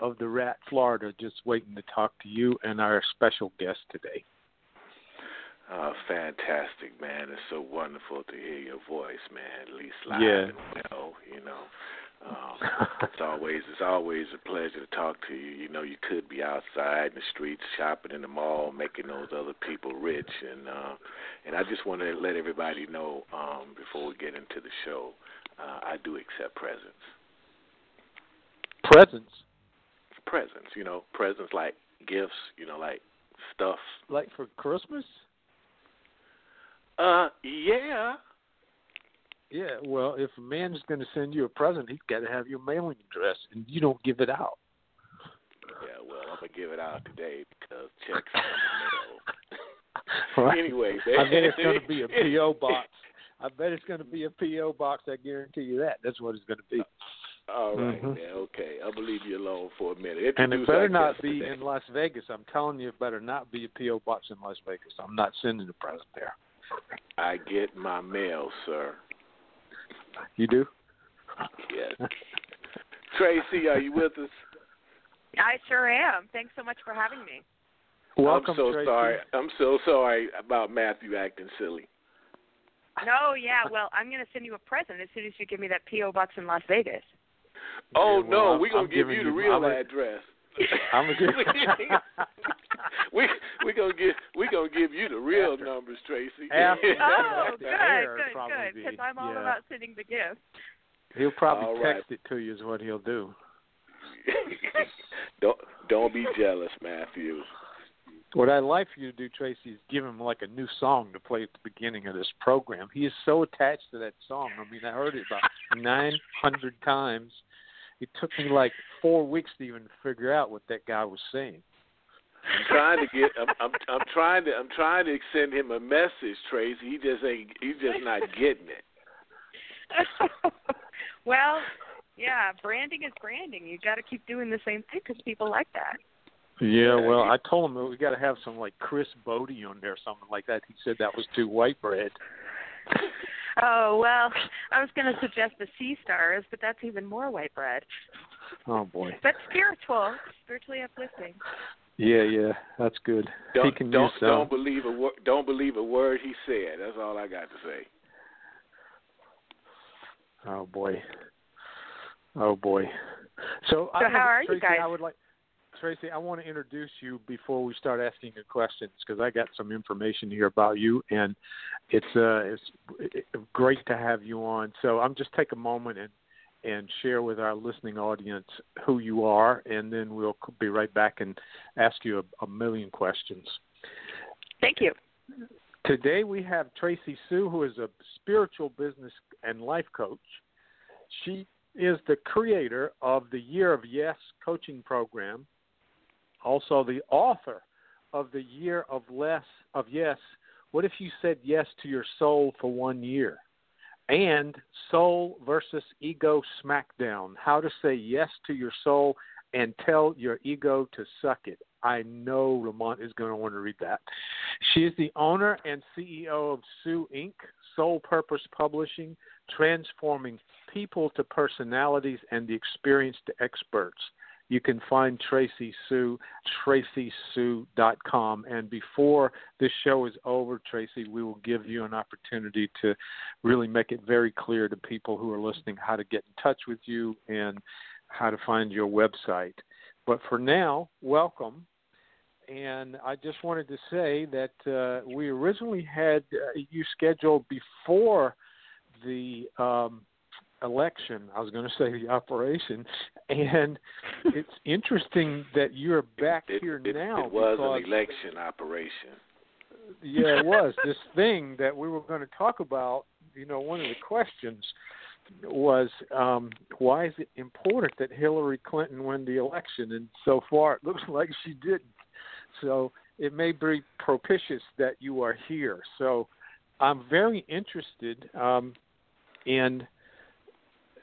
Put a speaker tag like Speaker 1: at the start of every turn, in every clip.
Speaker 1: of
Speaker 2: the rat, Florida, just waiting to talk to you and our special guest today.
Speaker 1: Uh, fantastic, man. It's so wonderful to hear your voice, man. At least live
Speaker 2: Yeah.
Speaker 1: and well, you know. Um, it's always it's always a pleasure to talk to you. You know, you could be outside in the streets, shopping in the mall, making those other people rich, and uh, and I just want to let everybody know um, before we get into the show, uh, I do accept presents.
Speaker 2: Presents,
Speaker 1: Presents, you know, presents like gifts, you know, like stuff.
Speaker 2: like for Christmas?
Speaker 1: Uh, yeah.
Speaker 2: Yeah, well, if a man's going to send you a present, he's got to have your mailing address, and you don't give it out.
Speaker 1: Yeah, well, I'm gonna give it out today because checks are in the
Speaker 2: Right.
Speaker 1: mail. anyway.
Speaker 2: I bet it's going to be a PO box. I bet it's going to be a PO box. I guarantee you that. That's what it's going to be.
Speaker 1: All right,
Speaker 2: Mhm.
Speaker 1: man. Okay, I'll leave you alone for a minute.
Speaker 2: And it
Speaker 1: Introduce
Speaker 2: better
Speaker 1: our
Speaker 2: not be
Speaker 1: today.
Speaker 2: in Las Vegas. I'm telling you, it better not be a PO box in Las Vegas. I'm not sending a present there.
Speaker 1: I get my mail, sir.
Speaker 2: You do?
Speaker 1: Yes. Tracee, are you with us?
Speaker 3: I sure am. Thanks so much for having me.
Speaker 2: Welcome,
Speaker 1: I'm so
Speaker 2: Tracee.
Speaker 1: sorry. I'm so sorry about Matthew acting silly.
Speaker 3: No, yeah, well, I'm going to send you a present as soon as you give me that P.O. box in Las Vegas.
Speaker 1: Oh
Speaker 2: Yeah, well,
Speaker 1: no,
Speaker 2: I'm-
Speaker 1: we're gonna
Speaker 2: I'm
Speaker 1: give you the
Speaker 2: you-
Speaker 1: real
Speaker 2: I'm gonna-
Speaker 1: address.
Speaker 2: I'm gonna give-
Speaker 1: we we gonna give we gonna give you the real numbers, Tracee.
Speaker 2: After-
Speaker 3: Oh,
Speaker 2: After
Speaker 3: good,
Speaker 2: air,
Speaker 3: good, good. Because I'm all
Speaker 2: yeah.
Speaker 3: about sending the gift.
Speaker 2: He'll probably
Speaker 1: All right.
Speaker 2: text it to you. Is what he'll do.
Speaker 1: don't don't be jealous, Matthew.
Speaker 2: What I'd like for you to do, Tracee, is give him like a new song to play at the beginning of this program. He is so attached to that song. I mean, I heard it about 900 times. It took me like four weeks to even figure out what that guy was saying.
Speaker 1: I'm trying to get. I'm, I'm I'm trying to. I'm trying to send him a message, Tracee. He just ain't. He's just not getting it.
Speaker 3: well, yeah, branding is branding. You got to keep doing the same thing because people like that.
Speaker 2: Yeah, well, I told him we got to have some like Chris Botti on there, or something like that. He said that was too white bread.
Speaker 3: Oh well, I was going to suggest the Sea Stars, but that's even more white bread.
Speaker 2: Oh boy.
Speaker 3: But spiritual, spiritually uplifting.
Speaker 2: Yeah, yeah, that's good. he
Speaker 1: Don't
Speaker 2: can
Speaker 1: don't
Speaker 2: use some.
Speaker 1: don't believe a word. Don't believe a word he said. That's all I got to say.
Speaker 2: Oh boy. Oh boy. So, I
Speaker 3: So
Speaker 2: don't
Speaker 3: how are you guys?
Speaker 2: I would like Tracee, I want to introduce you before we start asking you questions because I got some information here about you, and it's uh, it's it- great to have you on. So I'm just take a moment and and share with our listening audience who you are, and then we'll be right back and ask you a, a million questions.
Speaker 3: Thank you.
Speaker 2: Today we have Tracee Sioux, who is a spiritual business and life coach. She is the creator of the Year of Yes coaching program, also the author of the Year of Less of Yes. What if you said yes to your soul for one year? And Soul versus Ego Smackdown. How to say yes to your soul and tell your ego to suck it. I know Lamont is going to want to read that. She is the owner and CEO of Sioux Ink., Soul Purpose Publishing, transforming people to personalities and the experience to experts. You can find Tracee Sioux, traceesioux.com. And before this show is over, Tracee, we will give you an opportunity to really make it very clear to people who are listening how to get in touch with you and how to find your website. But for now, welcome. and I just wanted to say that uh, we originally had uh, you scheduled before the um, election. I was going to say the operation, and it's interesting that you're back
Speaker 1: it,
Speaker 2: here
Speaker 1: it,
Speaker 2: now.
Speaker 1: It was an election operation.
Speaker 2: Yeah, it was this thing that we were going to talk about. You know, one of the questions was um, why is it important that Hillary Clinton win the election? And so far, it looks like she didn't. So it may be propitious that you are here. So I'm very interested um, in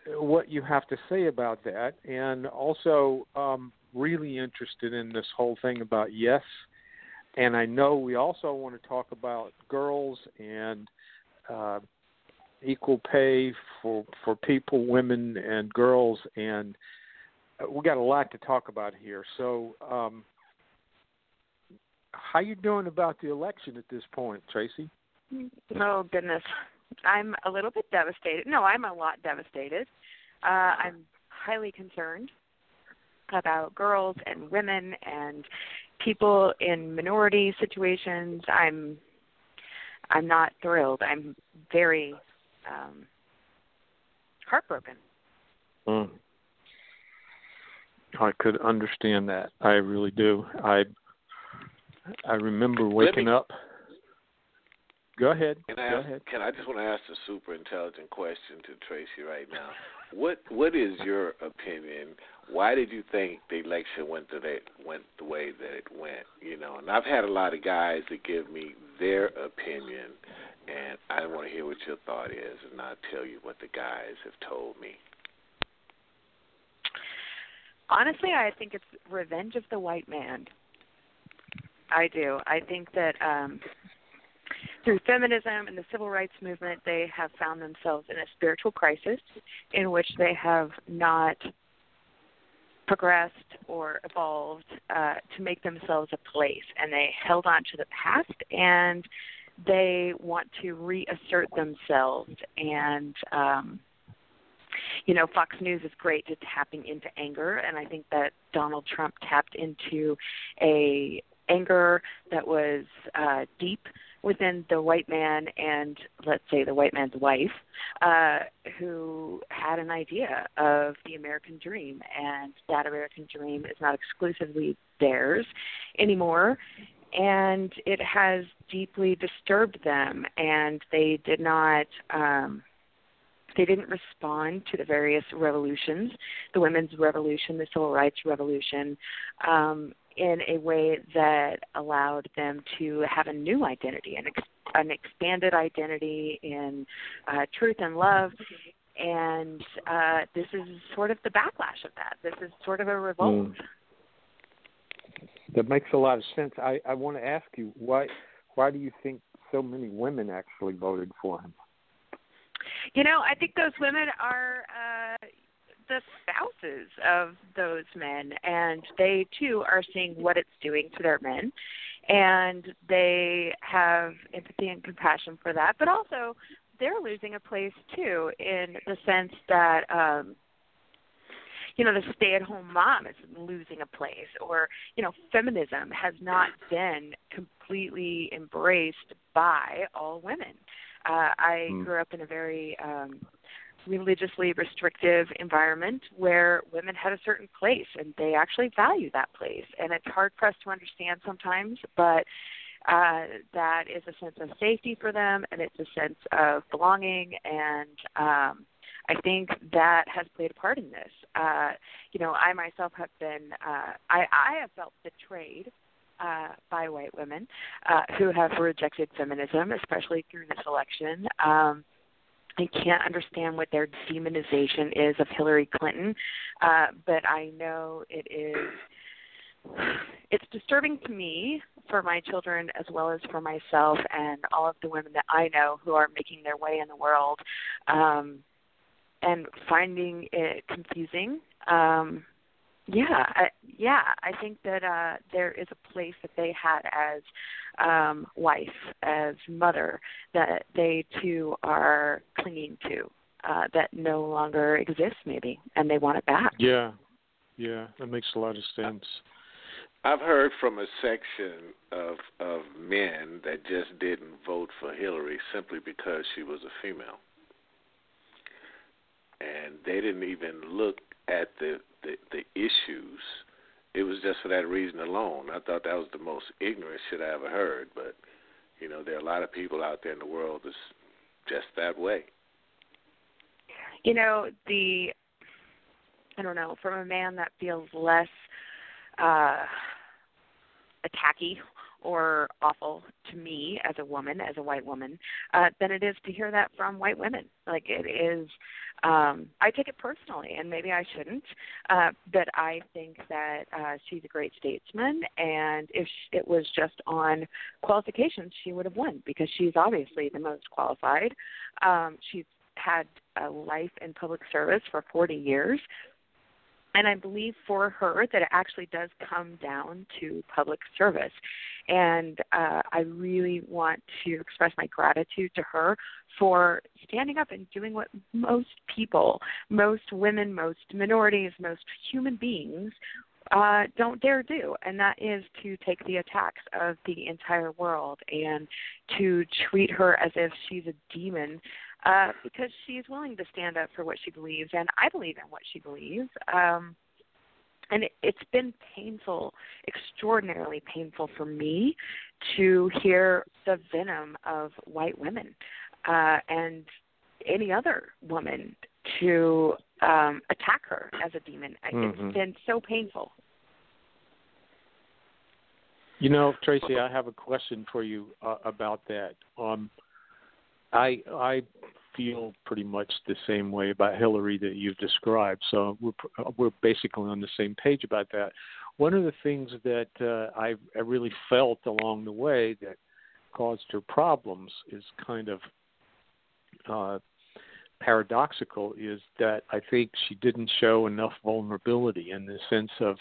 Speaker 2: what you have to say about that, and also um, really interested in this whole thing about yes. And I know we also want to talk about girls and uh, equal pay for for people, women and girls, and we got a lot to talk about here. So, um, how you doing about the election at this point, Tracee?
Speaker 3: Oh goodness, I'm a little bit devastated. No, I'm a lot devastated. Uh, I'm highly concerned about girls and women and people in minority situations. I'm I'm not thrilled. I'm very um, heartbroken.
Speaker 2: Mm. I could understand that. I really do. I I remember waking
Speaker 1: me,
Speaker 2: up. Go ahead.
Speaker 1: Can I
Speaker 2: Go
Speaker 1: ask,
Speaker 2: ahead.
Speaker 1: Can I just want to ask a super intelligent question to Tracee right now? What What is your opinion? Why did you think the election went the way, went the way that it went? You know, and I've had a lot of guys that give me their opinion, and I want to hear what your thought is, and I'll tell you what the guys have told me.
Speaker 3: Honestly, I think it's revenge of the white man. I do. I think that um through feminism and the civil rights movement, they have found themselves in a spiritual crisis in which they have not progressed or evolved uh, to make themselves a place, and they held on to the past and they want to reassert themselves. And um you know Fox News is great at tapping into anger. And I think that Donald Trump tapped into a anger that was uh deep within the white man and let's say the white man's wife uh who had an idea of the American dream. And that American dream is not exclusively theirs anymore. And it has deeply disturbed them. And they did not um they didn't respond to the various revolutions the women's revolution the civil rights revolution um in a way that allowed them to have a new identity an ex- an expanded identity in uh truth and love and uh this is sort of the backlash of that this is sort of a revolt
Speaker 2: Mm. That makes a lot of sense. I, I want to ask you why why do you think so many women actually voted for him?
Speaker 3: You know, I think those women are uh the spouses of those men and they too are seeing what it's doing to their men and they have empathy and compassion for that, but also they're losing a place too in the sense that um you know the stay at home mom is losing a place or you know feminism has not been completely embraced by all women uh i
Speaker 2: Mm.
Speaker 3: grew up in a very um religiously restrictive environment where women had a certain place and they actually value that place and it's hard for us to understand sometimes but uh that is a sense of safety for them and it's a sense of belonging and um I think that has played a part in this. Uh, you know, I myself have been, uh, I, I have felt betrayed uh, by white women uh, who have rejected feminism, especially through this election. Um, I can't understand what their demonization is of Hillary Clinton, uh, but I know it is. It's disturbing to me for my children as well as for myself and all of the women that I know who are making their way in the world. Um, and finding it confusing. Um, yeah, I, yeah, I think that uh, there is a place that they had as um, wife, as mother, that they too are clinging to, uh, that no longer exists, maybe, and they want it back.
Speaker 2: Yeah, yeah, that makes a lot of sense.
Speaker 1: I've heard from a section of of men that just didn't vote for Hillary simply because she was a female, and they didn't even look at the the, the issues. It was just for that reason alone. I thought that was the most ignorant shit I ever heard. But you know, there are a lot of people out there in the world that's just that way.
Speaker 3: You know, the I don't know, from a man that feels less uh attacky or awful to me as a woman, as a white woman, uh, than it is to hear that from white women. Like it is, um, I take it personally, and maybe I shouldn't, uh, but I think that uh, she's a great statesman, and if it was just on qualifications, she would have won because she's obviously the most qualified. Um, she's had a life in public service for 40 years and I believe for her that it actually does come down to public service. And uh, I really want to express my gratitude to her for standing up and doing what most people, most women, most minorities, most human beings uh, don't dare do, and that is to take the attacks of the entire world and to treat her as if she's a demon uh, because she's willing to stand up for what she believes, and I believe in what she believes. Um, and it, it's been painful, extraordinarily painful for me to hear the venom of white women uh, and any other woman to um, attack her as a demon.
Speaker 2: Mm-hmm.
Speaker 3: It's been so painful.
Speaker 2: You know, Tracee, I have a question for you uh, about that. Um, I I feel pretty much the same way about Hillary that you've described. So we're we're basically on the same page about that. One of the things that uh, I, I really felt along the way that caused her problems is kind of uh, paradoxical. Is that I think she didn't show enough vulnerability in the sense of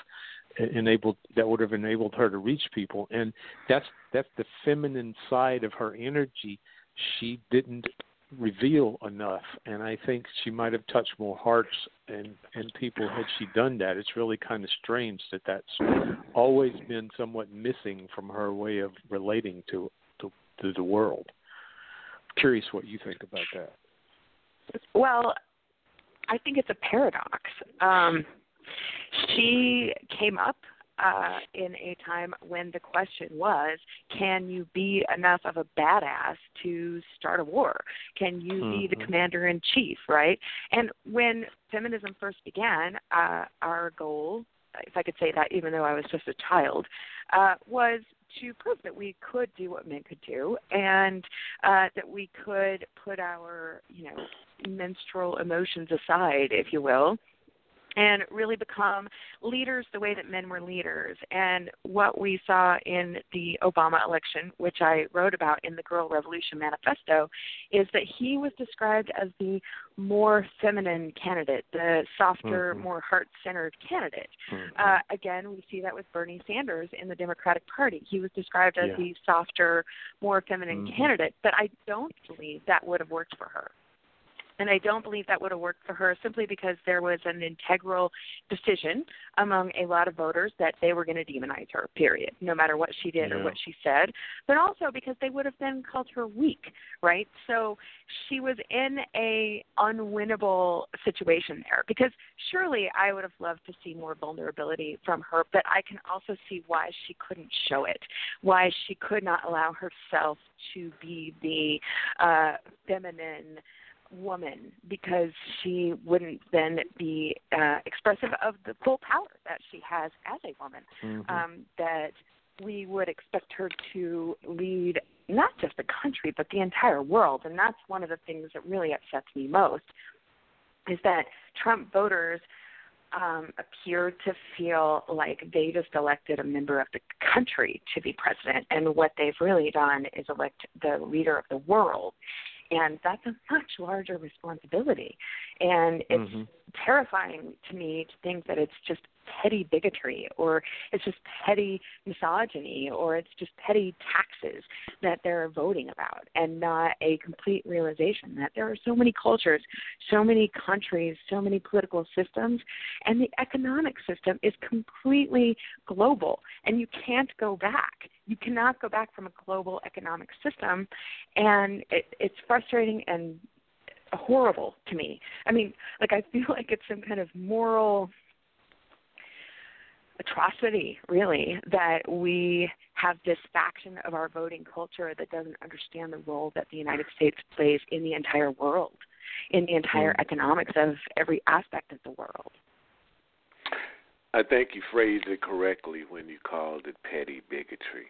Speaker 2: enabled that would have enabled her to reach people, and that's that's the feminine side of her energy. She didn't reveal enough and i think she might have touched more hearts and and people had she done that. It's really kind of strange that that's always been somewhat missing from her way of relating to to, to the world. Curious what you think about that.
Speaker 3: Well i think it's a paradox. Um she came up uh, in a time when the question was, can you be enough of a badass to start a war? Can you mm-hmm. be the mm-hmm. commander in chief, right? And when feminism first began, uh, our goal, if I could say that, even though I was just a child, uh, was to prove that we could do what men could do and uh, that we could put our, you know, menstrual emotions aside, if you will, and really become leaders the way that men were leaders. And what we saw in the Obama election, which I wrote about in the Girl Revolution Manifesto, is that he was described as the more feminine candidate, the softer, mm-hmm. more heart centered candidate. Mm-hmm. Uh, again, we see that with Bernie Sanders in the Democratic Party. He was described as yeah. the softer, more feminine mm-hmm. candidate, but I don't believe that would have worked for her. And I don't believe that would have worked for her simply because there was an integral decision among a lot of voters that they were going to demonize her, period, no matter what she did
Speaker 2: yeah.
Speaker 3: or what she said. But also because they would have then called her weak, right? So she was in a unwinnable situation there because surely I would have loved to see more vulnerability from her, but I can also see why she couldn't show it, why she could not allow herself to be the uh, feminine woman because she wouldn't then be uh, expressive of the full power that she has as a woman.
Speaker 2: Mm-hmm.
Speaker 3: Um, that we would expect her to lead not just the country but the entire world, and that's one of the things that really upsets me most. Is that Trump voters um, appear to feel like they just elected a member of the country to be president, and what they've really done is elect the leader of the world and that's a much larger responsibility and it's
Speaker 2: mm-hmm.
Speaker 3: Terrifying to me to think that it's just petty bigotry or it's just petty misogyny or it's just petty taxes that they're voting about and not a complete realization that there are so many cultures, so many countries, so many political systems, and the economic system is completely global and you can't go back. You cannot go back from a global economic system and it, it's frustrating and horrible to me. I mean, like I feel like it's some kind of moral atrocity, really, that we have this faction of our voting culture that doesn't understand the role that the United States plays in the entire world, in the entire mm. economics of every aspect of the world.
Speaker 1: I think you phrased it correctly when you called it petty bigotry.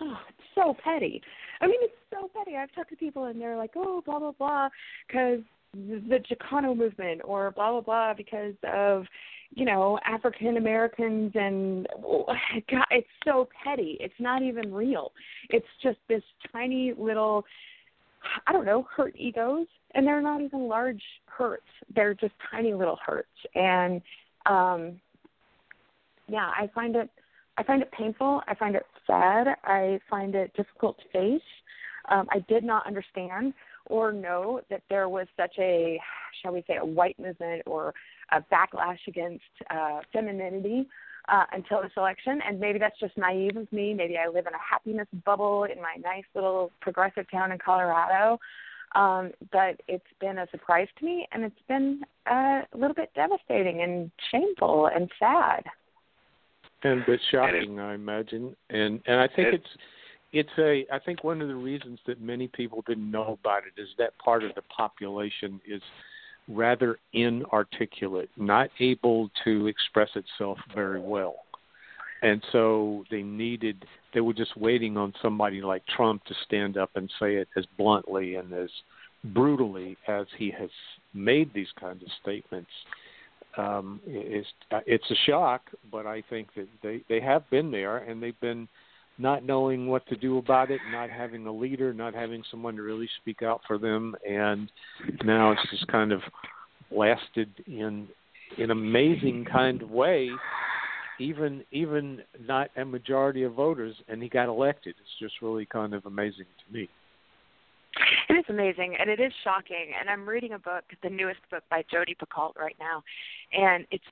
Speaker 3: Oh, it's so petty. I mean, it's so petty. I've talked to people and they're like, oh, blah, blah, blah, because the Chicano movement or blah, blah, blah, because of, you know, African Americans and God, it's so petty. It's not even real. It's just this tiny little, I don't know, hurt egos. And they're not even large hurts. They're just tiny little hurts. And, um, yeah, I find it I find it painful. I find it sad. I find it difficult to face. Um, I did not understand or know that there was such a, shall we say, a white movement or a backlash against uh, femininity uh, until this election. And maybe that's just naive of me. Maybe I live in a happiness bubble in my nice little progressive town in Colorado. Um, but it's been a surprise to me, and it's been uh, a little bit devastating and shameful and sad
Speaker 2: and a bit shocking, I imagine. And and I think it's it's a I think one of the reasons that many people didn't know about it is that part of the population is rather inarticulate, not able to express itself very well. And so they needed they were just waiting on somebody like Trump to stand up and say it as bluntly and as brutally as he has made these kinds of statements um, it's it's a shock, but I think that they they have been there and they've been not knowing what to do about it, not having a leader, not having someone to really speak out for them, and now it's just kind of lasted in in an amazing kind of way. Even even not a majority of voters, and he got elected. It's just really kind of amazing to me.
Speaker 3: It is amazing and it is shocking. And I'm reading a book, the newest book by Jodi Picoult right now, and it's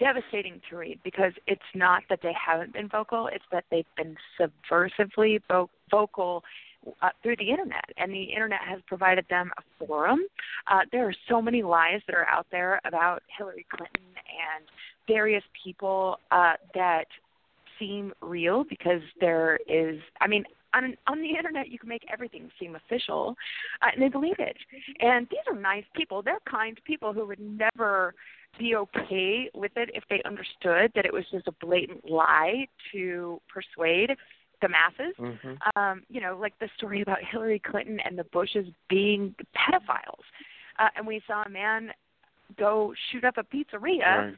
Speaker 3: devastating to read because it's not that they haven't been vocal; it's that they've been subversively vo- vocal uh, through the internet, and the internet has provided them a forum. Uh, there are so many lies that are out there about Hillary Clinton and various people uh, that seem real because there is. I mean, on on the internet you can make everything seem official uh, and they believe it and these are nice people they're kind people who would never be okay with it if they understood that it was just a blatant lie to persuade the masses mm-hmm. um you know like the story about hillary clinton and the bushes being pedophiles uh, and we saw a man go shoot up a pizzeria right.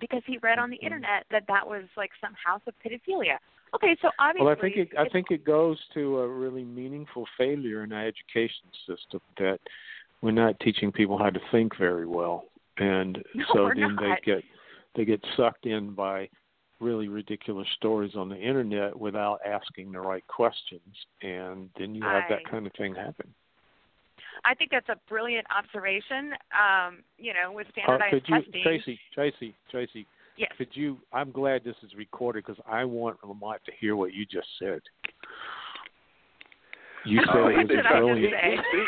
Speaker 3: because he read on the mm-hmm. internet that that was like some house of pedophilia Okay, so obviously.
Speaker 2: Well, I think it, I think it goes to a really meaningful failure in our education system that we're not teaching people how to think very well, and
Speaker 3: no,
Speaker 2: so then
Speaker 3: not.
Speaker 2: they get they get sucked in by really ridiculous stories on the internet without asking the right questions, and then you have
Speaker 3: I,
Speaker 2: that kind of thing happen.
Speaker 3: I think that's a brilliant observation. Um, you know, with standardized
Speaker 2: uh, could you,
Speaker 3: testing.
Speaker 2: Tracee, Tracee, Tracee,
Speaker 3: Yes.
Speaker 2: Could you? I'm glad this is recorded because I want Lamont to hear what you just said. You said
Speaker 1: oh,
Speaker 2: it was brilliant.
Speaker 1: He, he,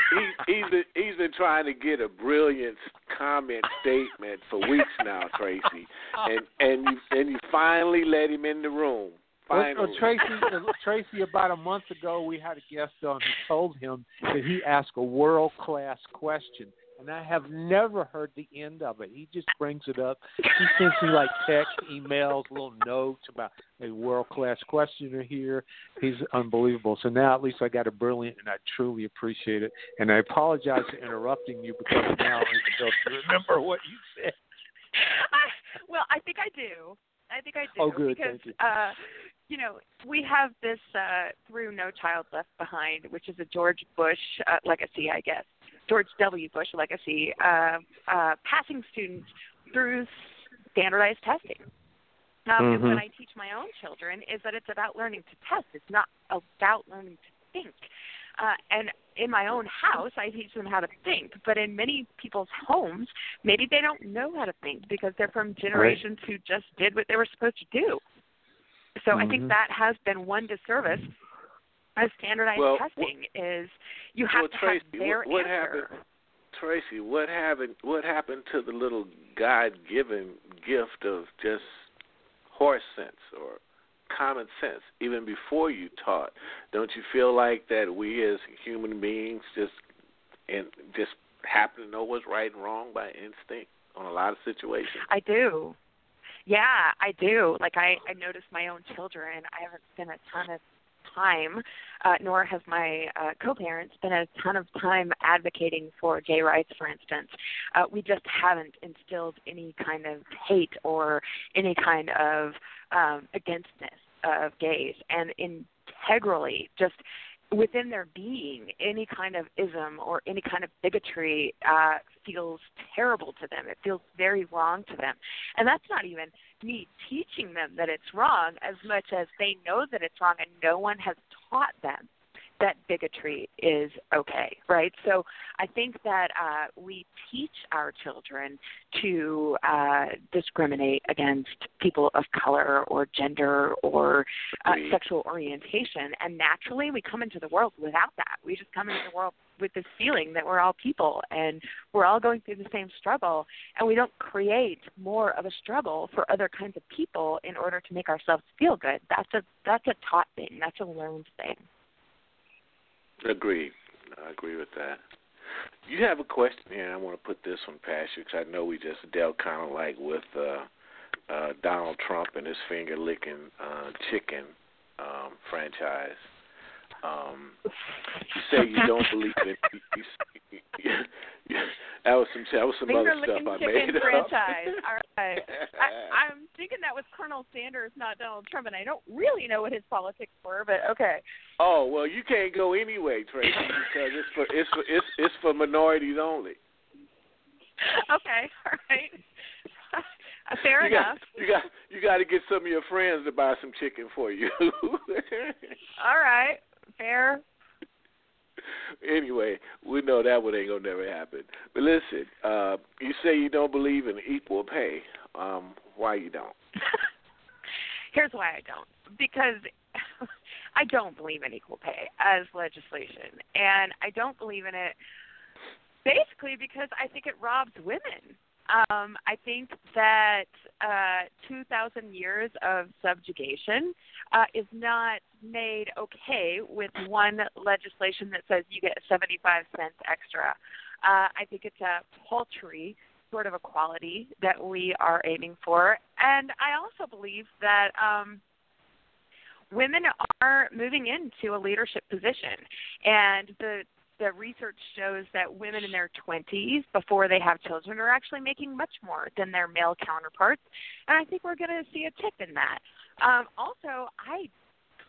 Speaker 1: he, he's, been, he's been trying to get a brilliant comment statement for weeks now, Tracee, and and you and you finally let him in the room. Uh, finally.
Speaker 2: Well, Tracee, uh, Tracee, about a month ago, we had a guest on who told him that he asked a world class question and I have never heard the end of it. He just brings it up. He sends me like text, emails, little notes about a world class questioner here. He's unbelievable. So now at least I got a brilliant, and I truly appreciate it. And I apologize for interrupting you because now I don't remember what you said.
Speaker 3: I, well, I think I do. I think I do.
Speaker 2: Oh, good.
Speaker 3: Because,
Speaker 2: Thank you.
Speaker 3: Uh, you know, we have this uh, through No Child Left Behind, which is a George Bush uh, legacy, I guess. George W. Bush legacy, uh, uh, passing students through standardized testing. Um,
Speaker 2: mm-hmm.
Speaker 3: And what I teach my own children is that it's about learning to test. It's not about learning to think. Uh, and in my own house, I teach them how to think. But in many people's homes, maybe they don't know how to think because they're from generations right. who just did what they were supposed to do. So
Speaker 2: mm-hmm.
Speaker 3: I think that has been one disservice of standardized
Speaker 1: well,
Speaker 3: testing is you have
Speaker 1: well,
Speaker 3: to
Speaker 1: Tracee,
Speaker 3: have their
Speaker 1: what, what
Speaker 3: answer.
Speaker 1: Happened, Tracee, what happened? What happened to the little God-given gift of just horse sense or common sense even before you taught? Don't you feel like that we as human beings just and just happen to know what's right and wrong by instinct on a lot of situations?
Speaker 3: I do. Yeah, I do. Like I, I notice my own children. I haven't spent a ton of time, uh, nor have my uh, co-parents spent a ton of time advocating for gay rights, for instance. Uh, we just haven't instilled any kind of hate or any kind of um, againstness of gays, and integrally just within their being, any kind of ism or any kind of bigotry uh, feels terrible to them. It feels very wrong to them. And that's not even me teaching them that it's wrong as much as they know that it's wrong and no one has taught them that bigotry is okay, right? So I think that uh, we teach our children to uh, discriminate against people of color or gender or uh, sexual orientation, and naturally we come into the world without that. We just come into the world with this feeling that we're all people and we're all going through the same struggle, and we don't create more of a struggle for other kinds of people in order to make ourselves feel good. That's a that's a taught thing. That's a learned thing.
Speaker 1: Agreed. I agree with that. You have a question here, I want to put this one past you because I know we just dealt kind of like with uh, uh, Donald Trump and his finger licking uh, chicken um, franchise. Um, you say you don't believe in. You, you, you, that was some that was some
Speaker 3: Finger
Speaker 1: other stuff I
Speaker 3: made
Speaker 1: franchise.
Speaker 3: All right. I, I'm thinking that was Colonel Sanders, not Donald Trump, and I don't really know what his politics were, but okay.
Speaker 1: Oh well, you can't go anyway, Tracee, because it's for it's for it's it's for minorities only.
Speaker 3: Okay. All right. Fair
Speaker 1: you
Speaker 3: enough.
Speaker 1: Got, you got you got to get some of your friends to buy some chicken for you.
Speaker 3: All right. Fair
Speaker 1: anyway, we know that one ain't gonna never happen. But listen, uh, you say you don't believe in equal pay. Um, why you don't?
Speaker 3: Here's why I don't. Because I don't believe in equal pay as legislation, and I don't believe in it basically because I think it robs women. Um, I think that uh, 2,000 years of subjugation uh, is not made okay with one legislation that says you get 75 cents extra. Uh, I think it's a paltry sort of equality that we are aiming for. And I also believe that um, women are moving into a leadership position. And the the research shows that women in their 20s before they have children are actually making much more than their male counterparts and i think we're going to see a tip in that um, also i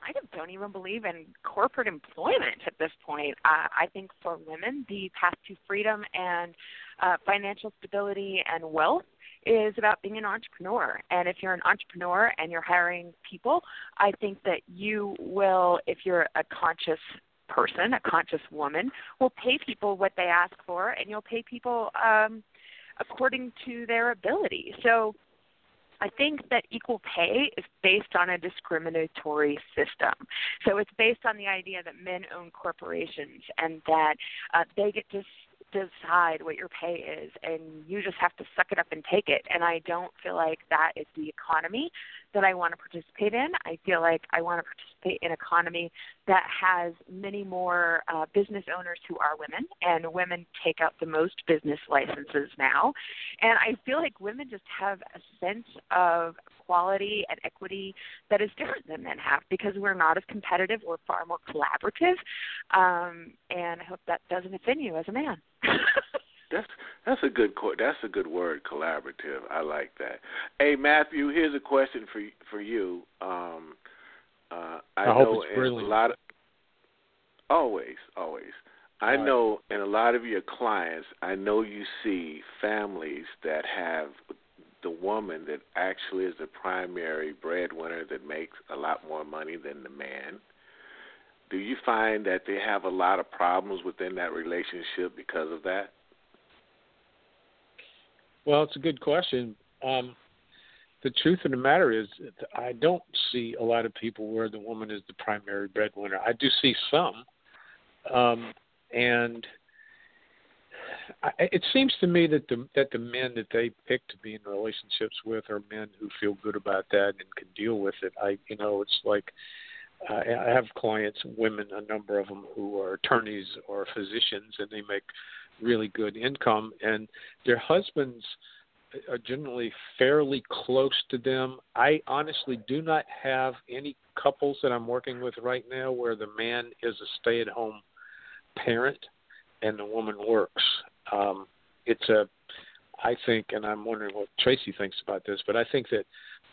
Speaker 3: kind of don't even believe in corporate employment at this point uh, i think for women the path to freedom and uh, financial stability and wealth is about being an entrepreneur. And if you're an entrepreneur and you're hiring people, I think that you will, if you're a conscious person, a conscious woman, will pay people what they ask for, and you'll pay people um, according to their ability. So I think that equal pay is based on a discriminatory system. So it's based on the idea that men own corporations and that uh, they get to decide what your pay is and you just have to suck it up and take it. And i don't feel like that is the economy that i want to participate in. I feel like i want to participate in economy that has many more uh, business owners who are women and women take out the most business licenses now. And i feel like women just have a sense of quality and equity that is different than men have because we're not as competitive we're far more collaborative um, and i hope that doesn't offend you as a man
Speaker 1: that's that's a good that's a good word, collaborative. I like that. Hey Matthew, here's a question for for you. Um, uh, I,
Speaker 2: I
Speaker 1: know
Speaker 2: in
Speaker 1: a lot of always, always. I know in a lot of your clients, I know you see families that have the woman that actually is the primary breadwinner that makes a lot more money than the man? Do you find that they have a lot of problems within that relationship because of that?
Speaker 2: Well, it's a good question. Um, the truth of the matter is, I don't see a lot of people where the woman is the primary breadwinner. I do see some, um, and It seems to me that the that the men that they pick to be in relationships with are men who feel good about that and can deal with it. I, you know, it's like uh, I have clients, women, a number of them who are attorneys or physicians, and they make really good income, and their husbands are generally fairly close to them. I honestly do not have any couples that I'm working with right now where the man is a stay-at-home parent and the woman works. Um, it's a, I think, and I'm wondering what Tracee thinks about this, but I think that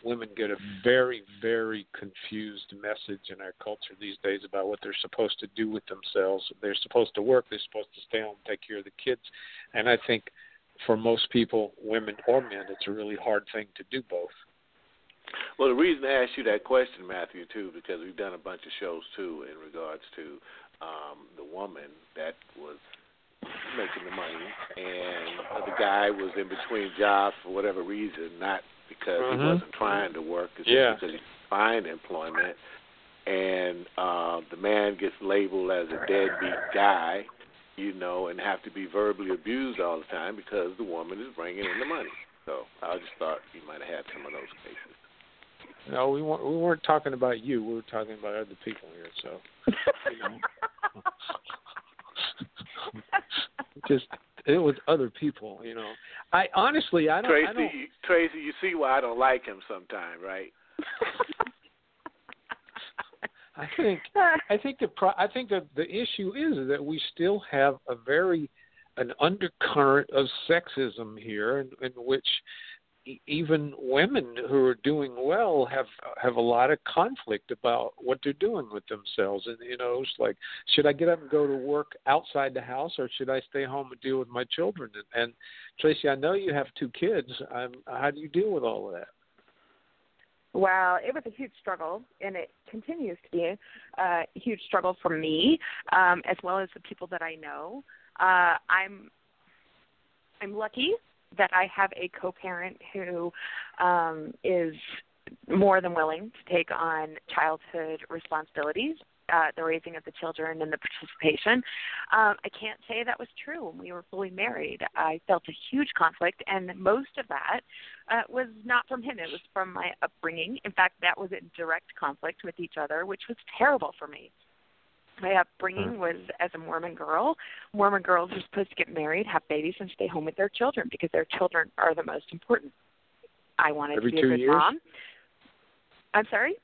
Speaker 2: women get a very, very confused message in our culture these days about what they're supposed to do with themselves. They're supposed to work, they're supposed to stay home, take care of the kids, and I think for most people, women or men, it's a really hard thing to do both.
Speaker 1: Well, the reason I asked you that question, Matthew, too, because we've done a bunch of shows too in regards to um, the woman that was making the money, and the guy was in between jobs for whatever reason, not because
Speaker 2: mm-hmm.
Speaker 1: he wasn't trying to work, it's
Speaker 2: yeah.
Speaker 1: because he find employment, and uh, the man gets labeled as a deadbeat guy, you know, and have to be verbally abused all the time because the woman is bringing in the money. So I just thought you might have had some of those cases.
Speaker 2: No, we weren't. We weren't talking about you. We were talking about other people here. So, you know. just it was other people, you know. I honestly, I don't.
Speaker 1: Tracee,
Speaker 2: I don't,
Speaker 1: Tracee, you see why I don't like him sometimes, right?
Speaker 2: I think I think the pro, I think that the issue is that we still have a very an undercurrent of sexism here, in, in which even women who are doing well have have a lot of conflict about what they're doing with themselves. And you know it's like should i get up and go to work outside the house or should i stay home and deal with my children? And, and tracee i know you have two kids. Um, how do you deal with all of that?
Speaker 3: Wow, it was a huge struggle, and it continues to be a huge struggle for me, um, as well as the people that I know. Uh, I'm I'm lucky that I have a co-parent who um, is more than willing to take on childhood responsibilities, uh, the raising of the children and the participation. Um, I can't say that was true when we were fully married. I felt a huge conflict, and most of that uh, was not from him. It was from my upbringing. In fact, that was in direct conflict with each other, which was terrible for me my upbringing mm. was as a Mormon girl. Mormon girls are supposed to get married, have babies, and stay home with their children because their children are the most important. I wanted
Speaker 2: every
Speaker 3: to be a good
Speaker 2: years?
Speaker 3: mom. I'm sorry.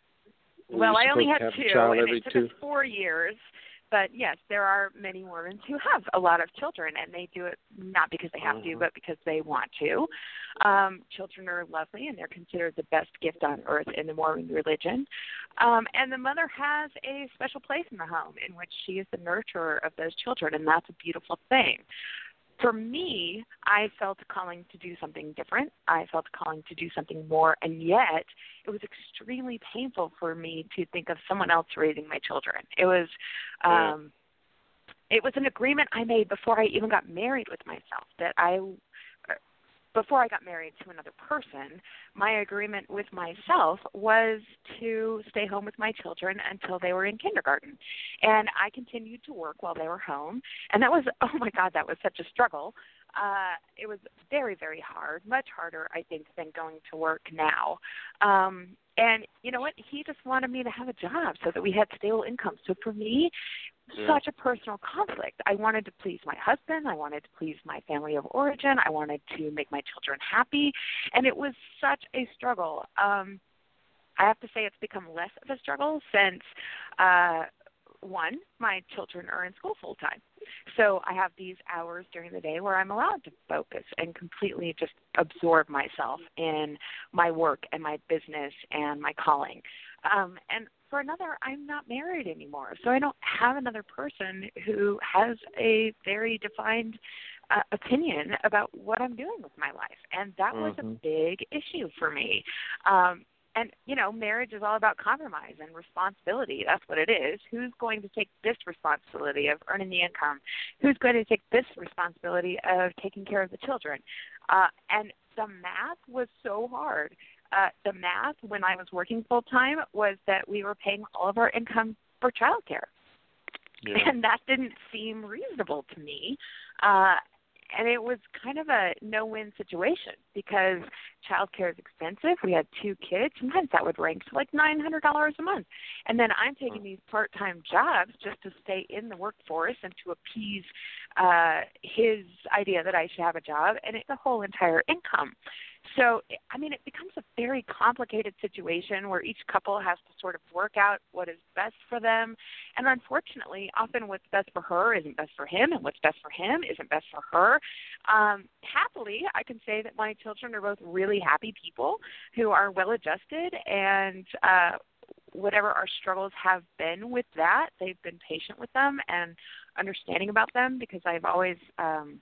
Speaker 2: Were
Speaker 3: well, I only had
Speaker 2: to have a
Speaker 3: two, and it took
Speaker 2: two?
Speaker 3: us four years. But yes, there are many Mormons who have a lot of children, and they do it not because they have to,
Speaker 2: Mhm.
Speaker 3: but because they want to. Um, children are lovely, and they're considered the best gift on earth in the Mormon religion. Um, and the mother has a special place in the home in which she is the nurturer of those children, and that's a beautiful thing for me, I felt a calling to do something different. I felt a calling to do something more, and yet it was extremely painful for me to think of someone else raising my children. It was, um, it was an agreement I made before I even got married with myself that I before I got married to another person, my agreement with myself was to stay home with my children until they were in kindergarten. And I continued to work while they were home. And that was, oh my God, that was such a struggle. Uh, it was very, very hard, much harder, I think, than going to work now. Um, and you know what? He just wanted me to have a job so that we had stable income. So for me,
Speaker 2: Yeah.
Speaker 3: such a personal conflict. I wanted to please my husband. I wanted to please my family of origin. I wanted to make my children happy, and it was such a struggle. Um, I have to say it's become less of a struggle since uh, one, my children are in school full time. So I have these hours during the day where I'm allowed to focus and completely just absorb myself in my work and my business and my calling. Um, and for another, I'm not married anymore, so I don't have another person who has a very defined uh, opinion about what I'm doing with my life, and that mm-hmm. was a mm-hmm. big issue for me. Um, and you know marriage is all about compromise and responsibility that's what it is who's going to take this responsibility of earning the income who's going to take this responsibility of taking care of the children uh and the math was so hard uh the math when i was working full time was that we were paying all of our income for childcare yeah. and that didn't seem reasonable to me uh and it was kind of a no-win situation because childcare is expensive. We had two kids. Sometimes that would rank to like nine hundred dollars a month, and then I'm taking these part-time jobs just to stay in the workforce and to appease uh, his idea that I should have a job, and it's a whole entire income. So, I mean, it becomes a very complicated situation where each couple has to sort of work out what is best for them. And unfortunately, often what's best for her isn't best for him, and what's best for him isn't best for her. Um, happily, I can say that my children are both really happy people who are well adjusted and, uh, whatever our struggles have been with that, they've been patient with them and understanding about them because I've always um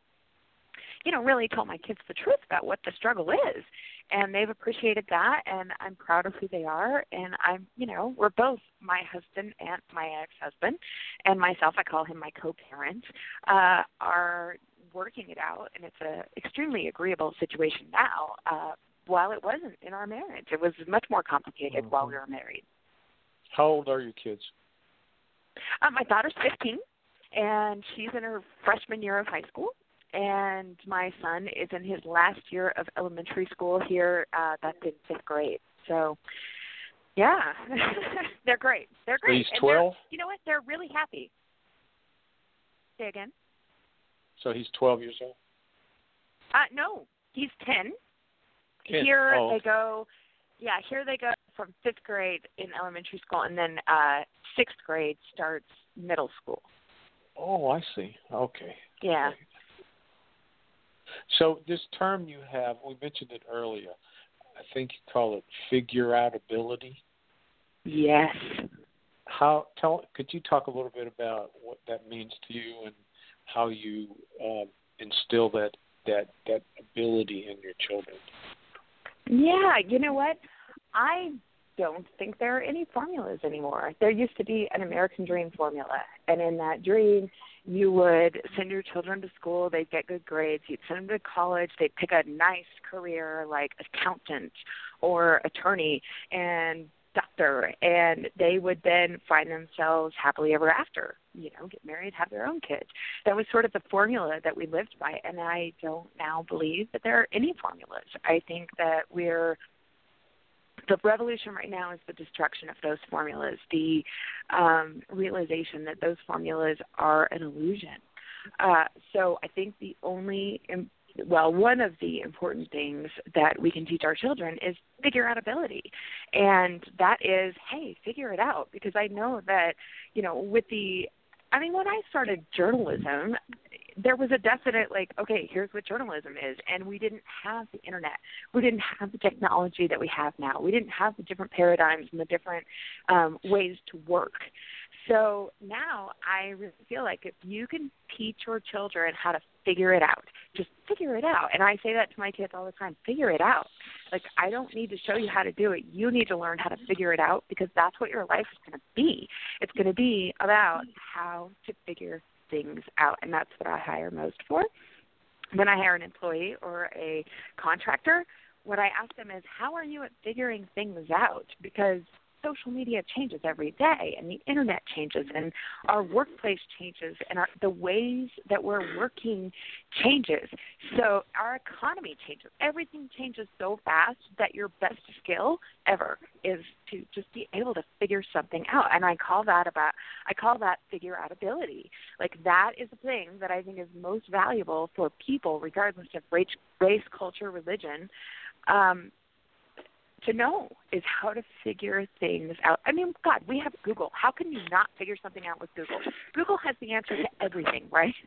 Speaker 3: you know, really tell my kids the truth about what the struggle is. And they've appreciated that and I'm proud of who they are and I'm you know, we're both my husband and my ex husband and myself, I call him my co parent, uh, are working it out and it's a extremely agreeable situation now. Uh while it wasn't in our marriage. It was much more complicated mm-hmm. while we were married.
Speaker 2: How old are your kids?
Speaker 3: Uh, my daughter's 15, and she's in her freshman year of high school and my son is in his last year of elementary school here. Uh, that's in fifth grade. So, yeah, they're great. They're great.
Speaker 2: So he's twelve.
Speaker 3: You know what? They're really happy. Say again.
Speaker 2: So he's twelve years old.
Speaker 3: Uh, no, he's ten.
Speaker 2: 10.
Speaker 3: Here
Speaker 2: oh.
Speaker 3: they go. Yeah, here they go from fifth grade in elementary school, and then uh sixth grade starts middle school.
Speaker 2: Oh, I see. Okay.
Speaker 3: Yeah.
Speaker 2: Okay. So this term you have, we mentioned it earlier. I think you call it figure out ability.
Speaker 3: Yes.
Speaker 2: How tell could you talk a little bit about what that means to you and how you uh, instill that that that ability in your children?
Speaker 3: Yeah, you know what? I don't think there are any formulas anymore. There used to be an American Dream formula, and in that dream, you would send your children to school, they'd get good grades, you'd send them to college, they'd pick a nice career like accountant or attorney and doctor and they would then find themselves happily ever after you know get married have their own kids. That was sort of the formula that we lived by and i don't now believe that there are any formulas. I think that we're the revolution right now is the destruction of those formulas, the um, realization that those formulas are an illusion. Uh, so I think the only, well, one of the important things that we can teach our children is figure out ability. And that is, hey, figure it out. Because I know that, you know, with the I mean, when I started journalism, there was a definite like okay here's what journalism is and we didn't have the internet. We didn't have the technology that we have now. We didn't have the different paradigms and the different um, ways to work. So now i really feel like if you can teach your children how to figure it out just figure it out. And i say that to my kids all the time figure it out. Like i don't need to show you how to do it. You need to learn how to figure it out because that's what your life is going to be. It's going to be about how to figure things out, and that's what I hire most for. When I hire an employee or a contractor, what I ask them is, how are you at figuring things out? Because social media changes every day and the internet changes and our workplace changes and our, the ways that we're working changes. So our economy changes. Everything changes so fast that your best skill ever is to just be able to figure something out. And i call that about i call that figure out ability. Like that is the thing that i think is most valuable for people regardless of race race culture religion. Um, to know is how to figure things out. I mean, God, we have Google. How can you not figure something out with Google? Google has the answer to everything, right?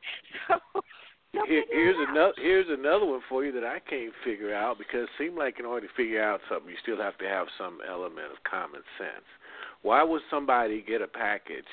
Speaker 3: So
Speaker 1: here's another here's another one for you that I can't figure out because it seems like in order to figure out something, you still have to have some element of common sense. Why would somebody get a package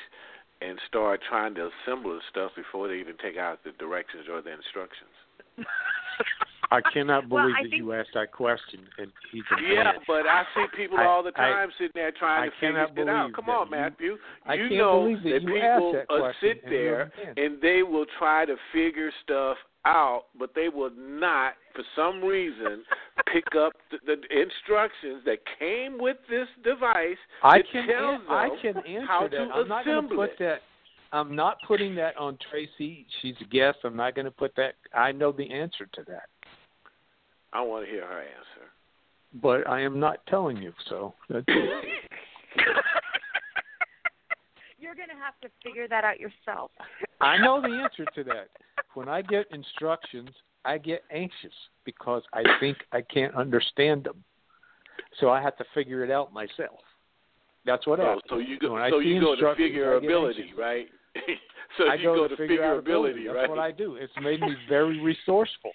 Speaker 1: and start trying to assemble the stuff before they even take out the directions or the instructions?
Speaker 2: I cannot
Speaker 3: Well,
Speaker 2: believe
Speaker 3: I
Speaker 2: that
Speaker 3: think-
Speaker 2: you asked that question and he's a
Speaker 1: Yeah,
Speaker 2: man.
Speaker 1: but I see people
Speaker 2: I-
Speaker 1: all the
Speaker 2: I-
Speaker 1: time sitting there trying
Speaker 2: I
Speaker 1: to figure it out. Come
Speaker 2: that
Speaker 1: on,
Speaker 2: you-
Speaker 1: Matthew.
Speaker 2: I
Speaker 1: you
Speaker 2: can't
Speaker 1: know
Speaker 2: believe that you
Speaker 1: people
Speaker 2: asked that
Speaker 1: uh,
Speaker 2: question
Speaker 1: sit
Speaker 2: and you're
Speaker 1: there
Speaker 2: a man.
Speaker 1: and they will try to figure stuff out, but they will not, for some reason, pick up the, the instructions that came with this device.
Speaker 2: I
Speaker 1: that
Speaker 2: can
Speaker 1: tells
Speaker 2: an- I
Speaker 1: them
Speaker 2: can answer
Speaker 1: how
Speaker 2: that.
Speaker 1: to
Speaker 2: I'm not going to
Speaker 1: assemble
Speaker 2: put
Speaker 1: it.
Speaker 2: that. I'm not putting that on Tracee. She's a guest. I'm not going to put that. I know the answer to that,
Speaker 1: I want to hear her answer.
Speaker 2: but I am not telling you. So.
Speaker 3: You're going to have to figure that out yourself.
Speaker 2: I know the answer to that. When I get instructions, I get anxious because I think I can't understand them. So I have to figure it out myself. That's what
Speaker 1: So,
Speaker 2: happens.
Speaker 1: so you go,
Speaker 2: When I
Speaker 1: so you go to figure ability, right? so
Speaker 2: I
Speaker 1: you
Speaker 2: go,
Speaker 1: go
Speaker 2: to
Speaker 1: to
Speaker 2: figure out
Speaker 1: ability,
Speaker 2: That's
Speaker 1: right?
Speaker 2: what I do. It's made me very resourceful.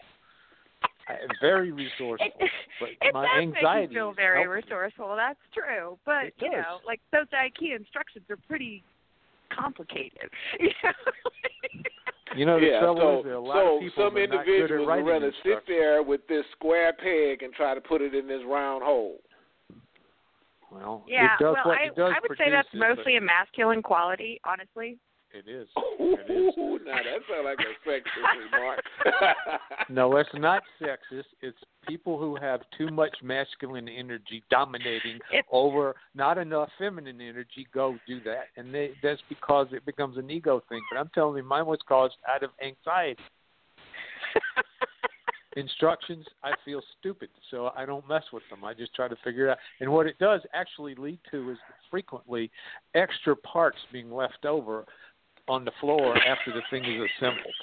Speaker 2: I, very resourceful.
Speaker 3: It,
Speaker 2: But
Speaker 3: it
Speaker 2: my
Speaker 3: does
Speaker 2: anxiety
Speaker 3: make you feel very
Speaker 2: helping.
Speaker 3: resourceful. That's true, but
Speaker 2: It
Speaker 3: you
Speaker 2: does.
Speaker 3: know, like those IKEA instructions are pretty complicated. You know?
Speaker 2: You know, the
Speaker 1: yeah,
Speaker 2: trouble
Speaker 1: so
Speaker 2: is that a lot
Speaker 1: so
Speaker 2: of people
Speaker 1: some
Speaker 2: are not good at
Speaker 1: individuals would
Speaker 2: writing
Speaker 1: rather sit there with this square peg and try to put it in this round hole.
Speaker 2: Well,
Speaker 3: yeah,
Speaker 2: it does
Speaker 3: well,
Speaker 2: what
Speaker 3: I,
Speaker 2: it does
Speaker 3: I would say that's
Speaker 2: it, but
Speaker 3: mostly a masculine quality, honestly.
Speaker 2: It is. It is.
Speaker 1: Ooh, now that sounds like a sexist remark.
Speaker 2: No, it's not sexist. It's people who have too much masculine energy dominating
Speaker 3: It-
Speaker 2: over not enough feminine energy. Go do that, and they, that's because it becomes an ego thing. But I'm telling you, mine was caused out of anxiety. Instructions, I feel stupid, so I don't mess with them. I just try to figure it out. And what it does actually lead to is frequently extra parts being left over on the floor after the thing is assembled.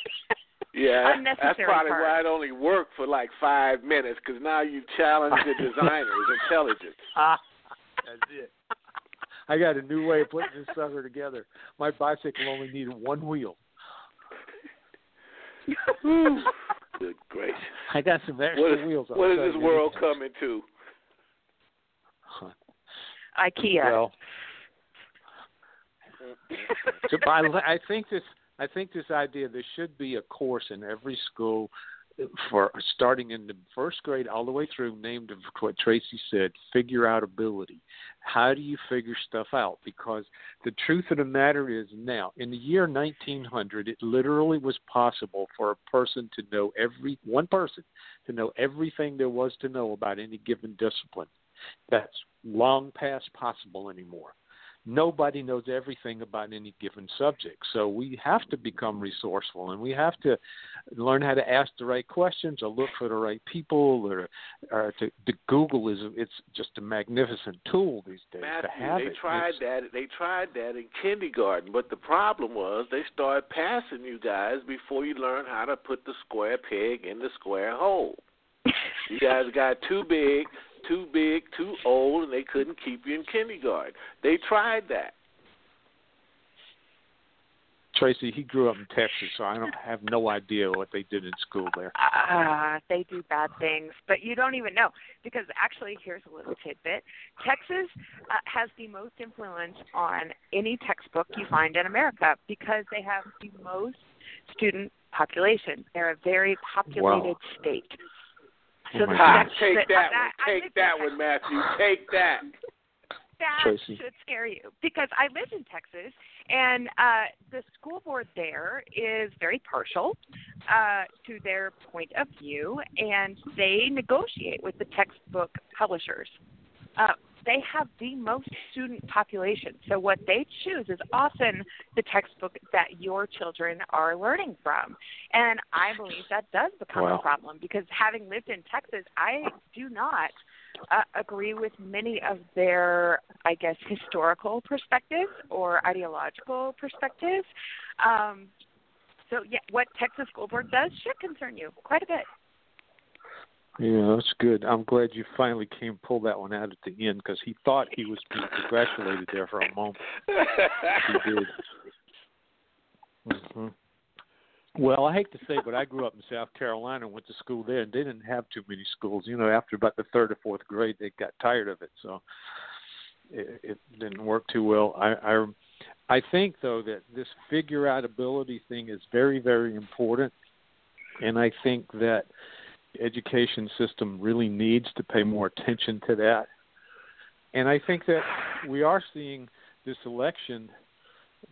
Speaker 1: yeah, that's
Speaker 3: Unnecessary
Speaker 1: probably
Speaker 3: part.
Speaker 1: why it only worked for like five minutes because now you challenge the designer's intelligence.
Speaker 2: Ah, that's it. I got a new way of putting this sucker together. My bicycle only needed one wheel.
Speaker 1: Good gracious.
Speaker 2: I got some extra
Speaker 1: What is,
Speaker 2: wheels. I'll
Speaker 1: what is this world coming to?
Speaker 3: IKEA.
Speaker 2: Well, Mm-hmm. so I, I think this. I think this idea there should be a course in every school for starting in the first grade all the way through named of what Tracee said, figure out ability. How do you figure stuff out? Because the truth of the matter is now, in the year 1900, it literally was possible for a person to know every one person to know everything there was to know about any given discipline. That's long past possible anymore nobody knows everything about any given subject. So we have to become resourceful and we have to learn how to ask the right questions or look for the right people or, or to, to Google is it's just a magnificent tool these days
Speaker 1: Matthew,
Speaker 2: to have
Speaker 1: they
Speaker 2: it.
Speaker 1: tried
Speaker 2: It's-
Speaker 1: that. They tried that in kindergarten, but the problem was they started passing you guys before you learned how to put the square peg in the square hole. You guys got too big, too big, too old, and they couldn't keep you in kindergarten. They tried that.
Speaker 2: Tracee, he grew up in Texas, so I don't have no idea what they did in school there.
Speaker 3: Uh, they do bad things, but you don't even know because actually, here's a little tidbit: Texas uh, has the most influence on any textbook you find in America because they have the most student population. They're a very populated
Speaker 2: Wow.
Speaker 3: state.
Speaker 2: Oh
Speaker 3: So
Speaker 2: my
Speaker 3: the
Speaker 1: Ha,
Speaker 2: goodness.
Speaker 3: text-
Speaker 1: take that
Speaker 3: uh,
Speaker 1: one. Take
Speaker 3: lived in
Speaker 1: that
Speaker 3: Texas.
Speaker 1: one, Matthew. Take that.
Speaker 3: that
Speaker 2: Tracee.
Speaker 3: should scare you because I live in Texas and uh the school board there is very partial uh to their point of view and they negotiate with the textbook publishers. Uh they have the most student population. So what they choose is often the textbook that your children are learning from. And I believe that does become
Speaker 2: Wow.
Speaker 3: a problem because having lived in Texas, I do not uh, agree with many of their, I guess, historical perspectives or ideological perspectives. Um, so, yeah, what Texas School Board does should concern you quite a bit.
Speaker 2: Yeah, that's good. I'm glad you finally came pull that one out at the end because he thought he was being congratulated there for a moment. He did. hmm Well, I hate to say, but I grew up in South Carolina and went to school there, and they didn't have too many schools. You know, after about the third or fourth grade, they got tired of it. So, it, it didn't work too well. I, I I think though that this figure out ability thing is very very important, and I think that education system really needs to pay more attention to that. And I think that we are seeing this election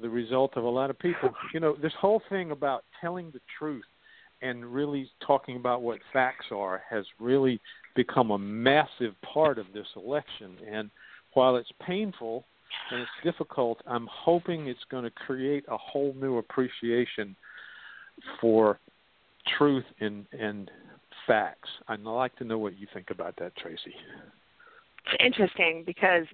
Speaker 2: the result of a lot of people. You know, this whole thing about telling the truth and really talking about what facts are has really become a massive part of this election. And while it's painful and it's difficult, I'm hoping it's going to create a whole new appreciation for truth and and facts. I'd like to know what you think about that, Tracee.
Speaker 3: It's interesting because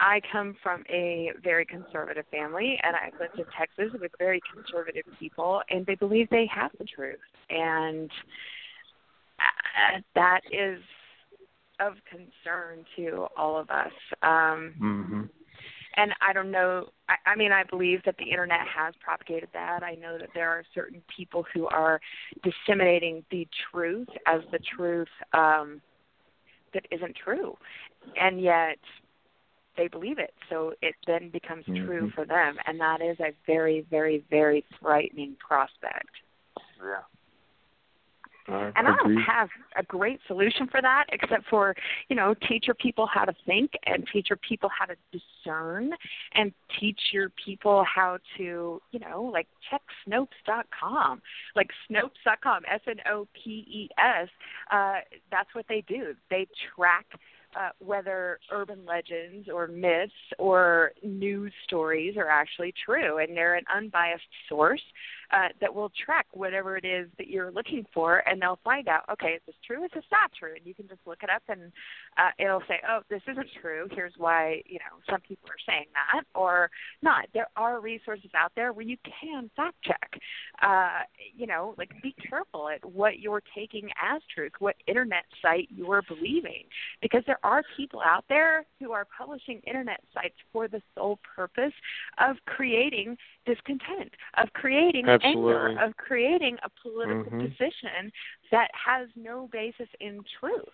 Speaker 3: I come from a very conservative family, and I lived in Texas with very conservative people, and they believe they have the truth, and uh, that is of concern to all of us. Um,
Speaker 2: mm-hmm.
Speaker 3: And I don't know. I, I mean, I believe that the internet has propagated that. I know that there are certain people who are disseminating the truth as the truth um, that isn't true, and yet they believe it. So it then becomes
Speaker 2: mm-hmm.
Speaker 3: true for them, and that is a very, very, very frightening prospect.
Speaker 2: Yeah.
Speaker 3: And I don't have a great solution for that, except for you know teach your people how to think and teach your people how to discern and teach your people how to you know like check Snopes.com, like Snopes.com, S N O P E S. Uh, that's what they do. They track uh, whether urban legends or myths or news stories are actually true, and they're an unbiased source uh, that will track whatever it is that you're looking for, and they'll find out, okay, is this true? Is this not true? And you can just look it up, and uh, it'll say, oh, this isn't true. Here's why you know some people are saying that, or not. There are resources out there where you can fact check. Uh, you know, like be careful at what you're taking as truth, what internet site you're believing, because there are people out there who are publishing internet sites for the sole purpose of creating discontent, of creating
Speaker 2: Absolutely.
Speaker 3: anger, of creating a political
Speaker 2: mm-hmm.
Speaker 3: position that has no basis in truth.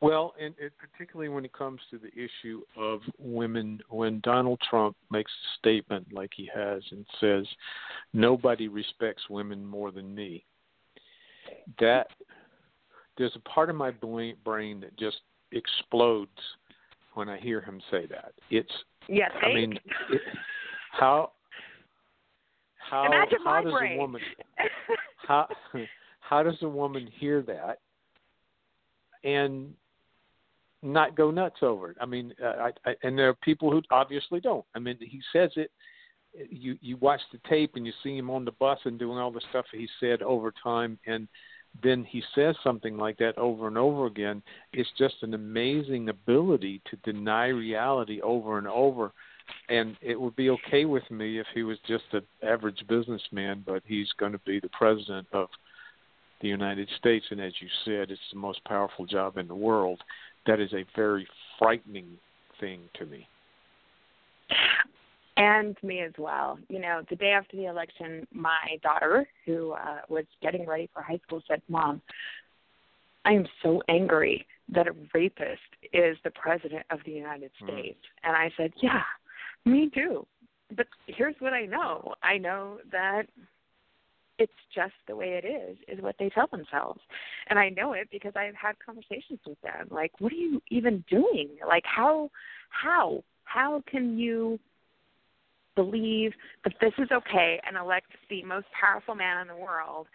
Speaker 2: Well, and, and particularly when it comes to the issue of women, when Donald Trump makes a statement like he has and says, "Nobody respects women more than me," that there's a part of my brain that just explodes when I hear him say that. It's
Speaker 3: yes,
Speaker 2: I mean, it, how how
Speaker 3: Imagine
Speaker 2: how does
Speaker 3: brain.
Speaker 2: a woman how how does a woman hear that and not go nuts over it? I mean, uh, I, I, and there are people who obviously don't. I mean, he says it. You you watch the tape and you see him on the bus and doing all the stuff he said over time, and then he says something like that over and over again. It's just an amazing ability to deny reality over and over and it would be okay with me if he was just an average businessman, but he's going to be the president of the United States, and as you said, it's the most powerful job in the world. That is a very frightening thing to me.
Speaker 3: And me as well. You know, the day after the election, my daughter, who uh, was getting ready for high school, said, Mom, I am so angry that a rapist is the president of the United
Speaker 2: Hmm.
Speaker 3: States. Mm. And I said, Yeah, me too. But here's what I know. I know that it's just the way it is, is what they tell themselves. And I know it because I've had conversations with them. Like, what are you even doing? Like how how how can you believe that this is okay and elect the most powerful man in the world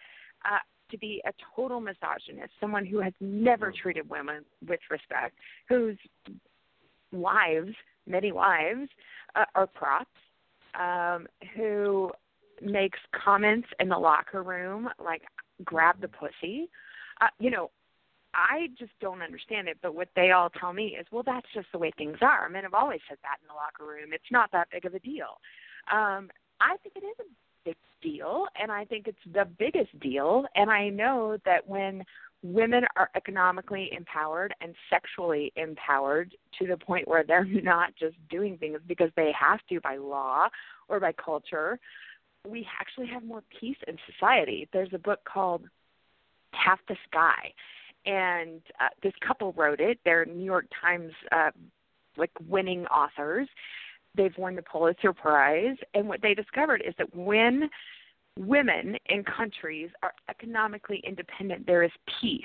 Speaker 3: uh, to be a total misogynist, someone who has never treated women with respect, whose wives, many wives, uh, are props, um, who makes comments in the locker room like grab the pussy. Uh, you know, I just don't understand it, but what they all tell me is, well, that's just the way things are. Men have always said that in the locker room. It's not that big of a deal. Um, I think it is a big deal, and I think it's the biggest deal. And I know that when women are economically empowered and sexually empowered to the point where they're not just doing things because they have to by law or by culture, we actually have more peace in society. There's a book called Half the Sky, and uh, this couple wrote it. They're New York Times uh, like winning authors. They've won the Pulitzer Prize, and what they discovered is that when women in countries are economically independent, there is peace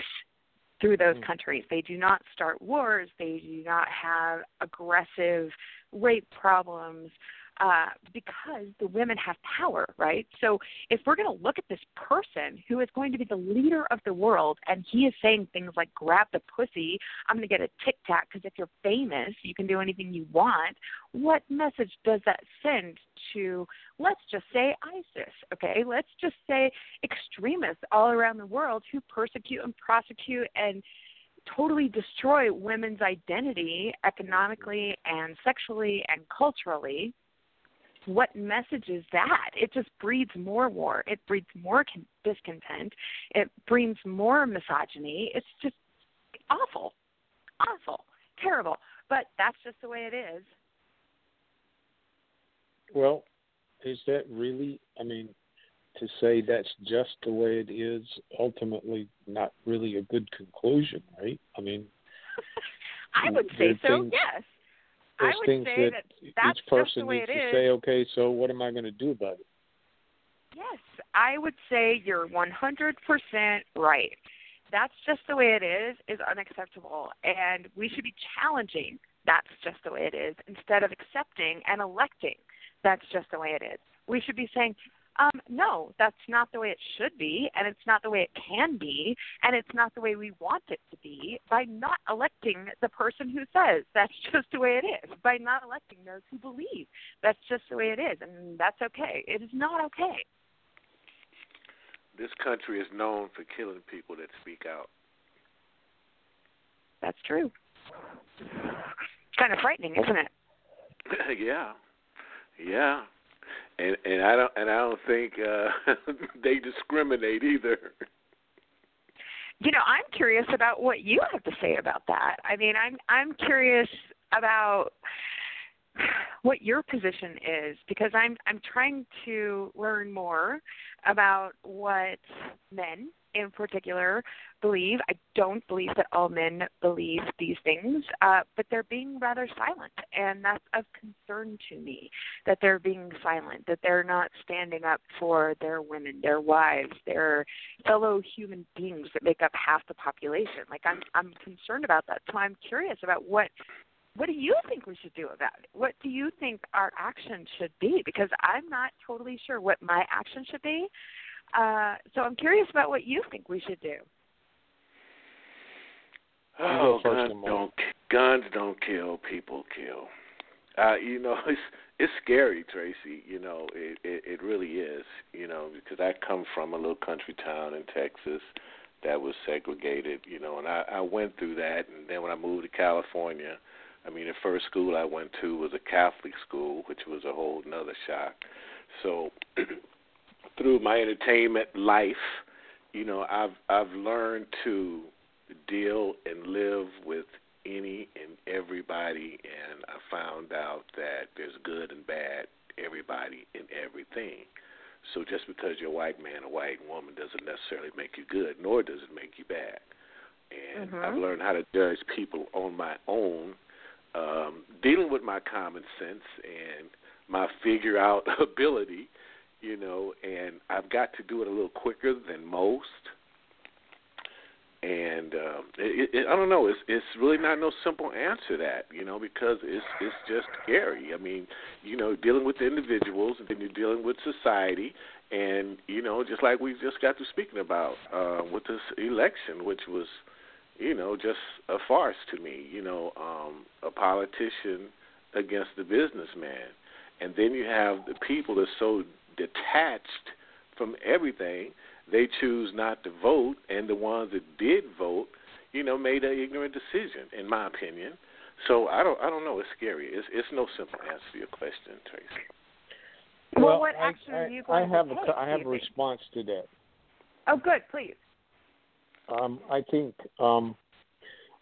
Speaker 3: through those mm. countries. They do not start wars. They do not have aggressive rape problems uh, because the women have power, right? So if we're going to look at this person who is going to be the leader of the world and he is saying things like grab the pussy, I'm going to get a tic tac because if you're famous, you can do anything you want, what message does that send to, let's just say ISIS, okay? Let's just say extremists all around the world who persecute and prosecute and totally destroy women's identity economically and sexually and culturally what message is that? It just breeds more war. It breeds more con- discontent. It brings more misogyny. It's just awful, awful, terrible. But that's just the way it is.
Speaker 2: Well, is that really? I mean, to say that's just the way it is, ultimately not really a good conclusion, right? I mean,
Speaker 3: I would say so.
Speaker 2: Things,
Speaker 3: yes
Speaker 2: there's
Speaker 3: I would
Speaker 2: things
Speaker 3: say
Speaker 2: that,
Speaker 3: that
Speaker 2: each person needs to
Speaker 3: is.
Speaker 2: say, okay, so what am I going to do about it?
Speaker 3: Yes, I would say you're 100% right. That's just the way it is is unacceptable and we should be challenging that's just the way it is instead of accepting and electing that's just the way it is. We should be saying um, no, that's not the way it should be, and it's not the way it can be, and it's not the way we want it to be by not electing the person who says that's just the way it is, by not electing those who believe that's just the way it is, and that's okay. It is not okay.
Speaker 1: This country is known for killing people that speak out.
Speaker 3: That's true. kind of frightening, isn't it?
Speaker 1: yeah. Yeah and and I don't and I don't think uh they discriminate either.
Speaker 3: You know, I'm curious about what you have to say about that. I mean, I'm I'm curious about what your position is because I'm I'm trying to learn more about what men in particular believe. I don't believe that all men believe these things, uh, but they're being rather silent, and that's of concern to me. That they're being silent, that they're not standing up for their women, their wives, their fellow human beings that make up half the population. Like I'm, I'm concerned about that. So I'm curious about what what do you think we should do about it? What do you think our action should be? Because I'm not totally sure what my action should be. Uh, so I'm curious about what you think we should do.
Speaker 1: Oh, guns don't guns don't kill. People kill. Uh, you know, it's it's scary, Tracee. You know, it, it it really is. You know, because I come from a little country town in Texas that was segregated. You know, and I I went through that, and then when I moved to California, I mean, the first school I went to was a Catholic school, which was a whole another shock. So through my entertainment life, you know, I've I've learned to deal and live with any and everybody, and I found out that there's good and bad, everybody and everything. So just because you're a white man or white woman doesn't necessarily make you good, nor does it make you bad. And
Speaker 3: mm-hmm.
Speaker 1: I've learned how to judge people on my own, um, dealing with my common sense and my figure out ability you know, and I've got to do it a little quicker than most. And um, it, it, I don't know. It's it's really not no simple answer that you know because it's it's just scary. I mean, you know, dealing with individuals and then you're dealing with society, and you know, just like we just got to speaking about uh, with this election, which was, you know, just a farce to me. You know, um, a politician against the businessman, and then you have the people that so detached from everything. They choose not to vote, and the ones that did vote, you know, made an ignorant decision, in my opinion. So I don't, I don't know. It's scary. It's, it's no simple answer to your question, Tracee.
Speaker 3: Well,
Speaker 2: well
Speaker 3: what action
Speaker 2: I,
Speaker 3: are you going
Speaker 2: I have
Speaker 3: to
Speaker 2: a,
Speaker 3: take?
Speaker 2: I have a response to that.
Speaker 3: Oh, good. Please.
Speaker 2: Um, I think um,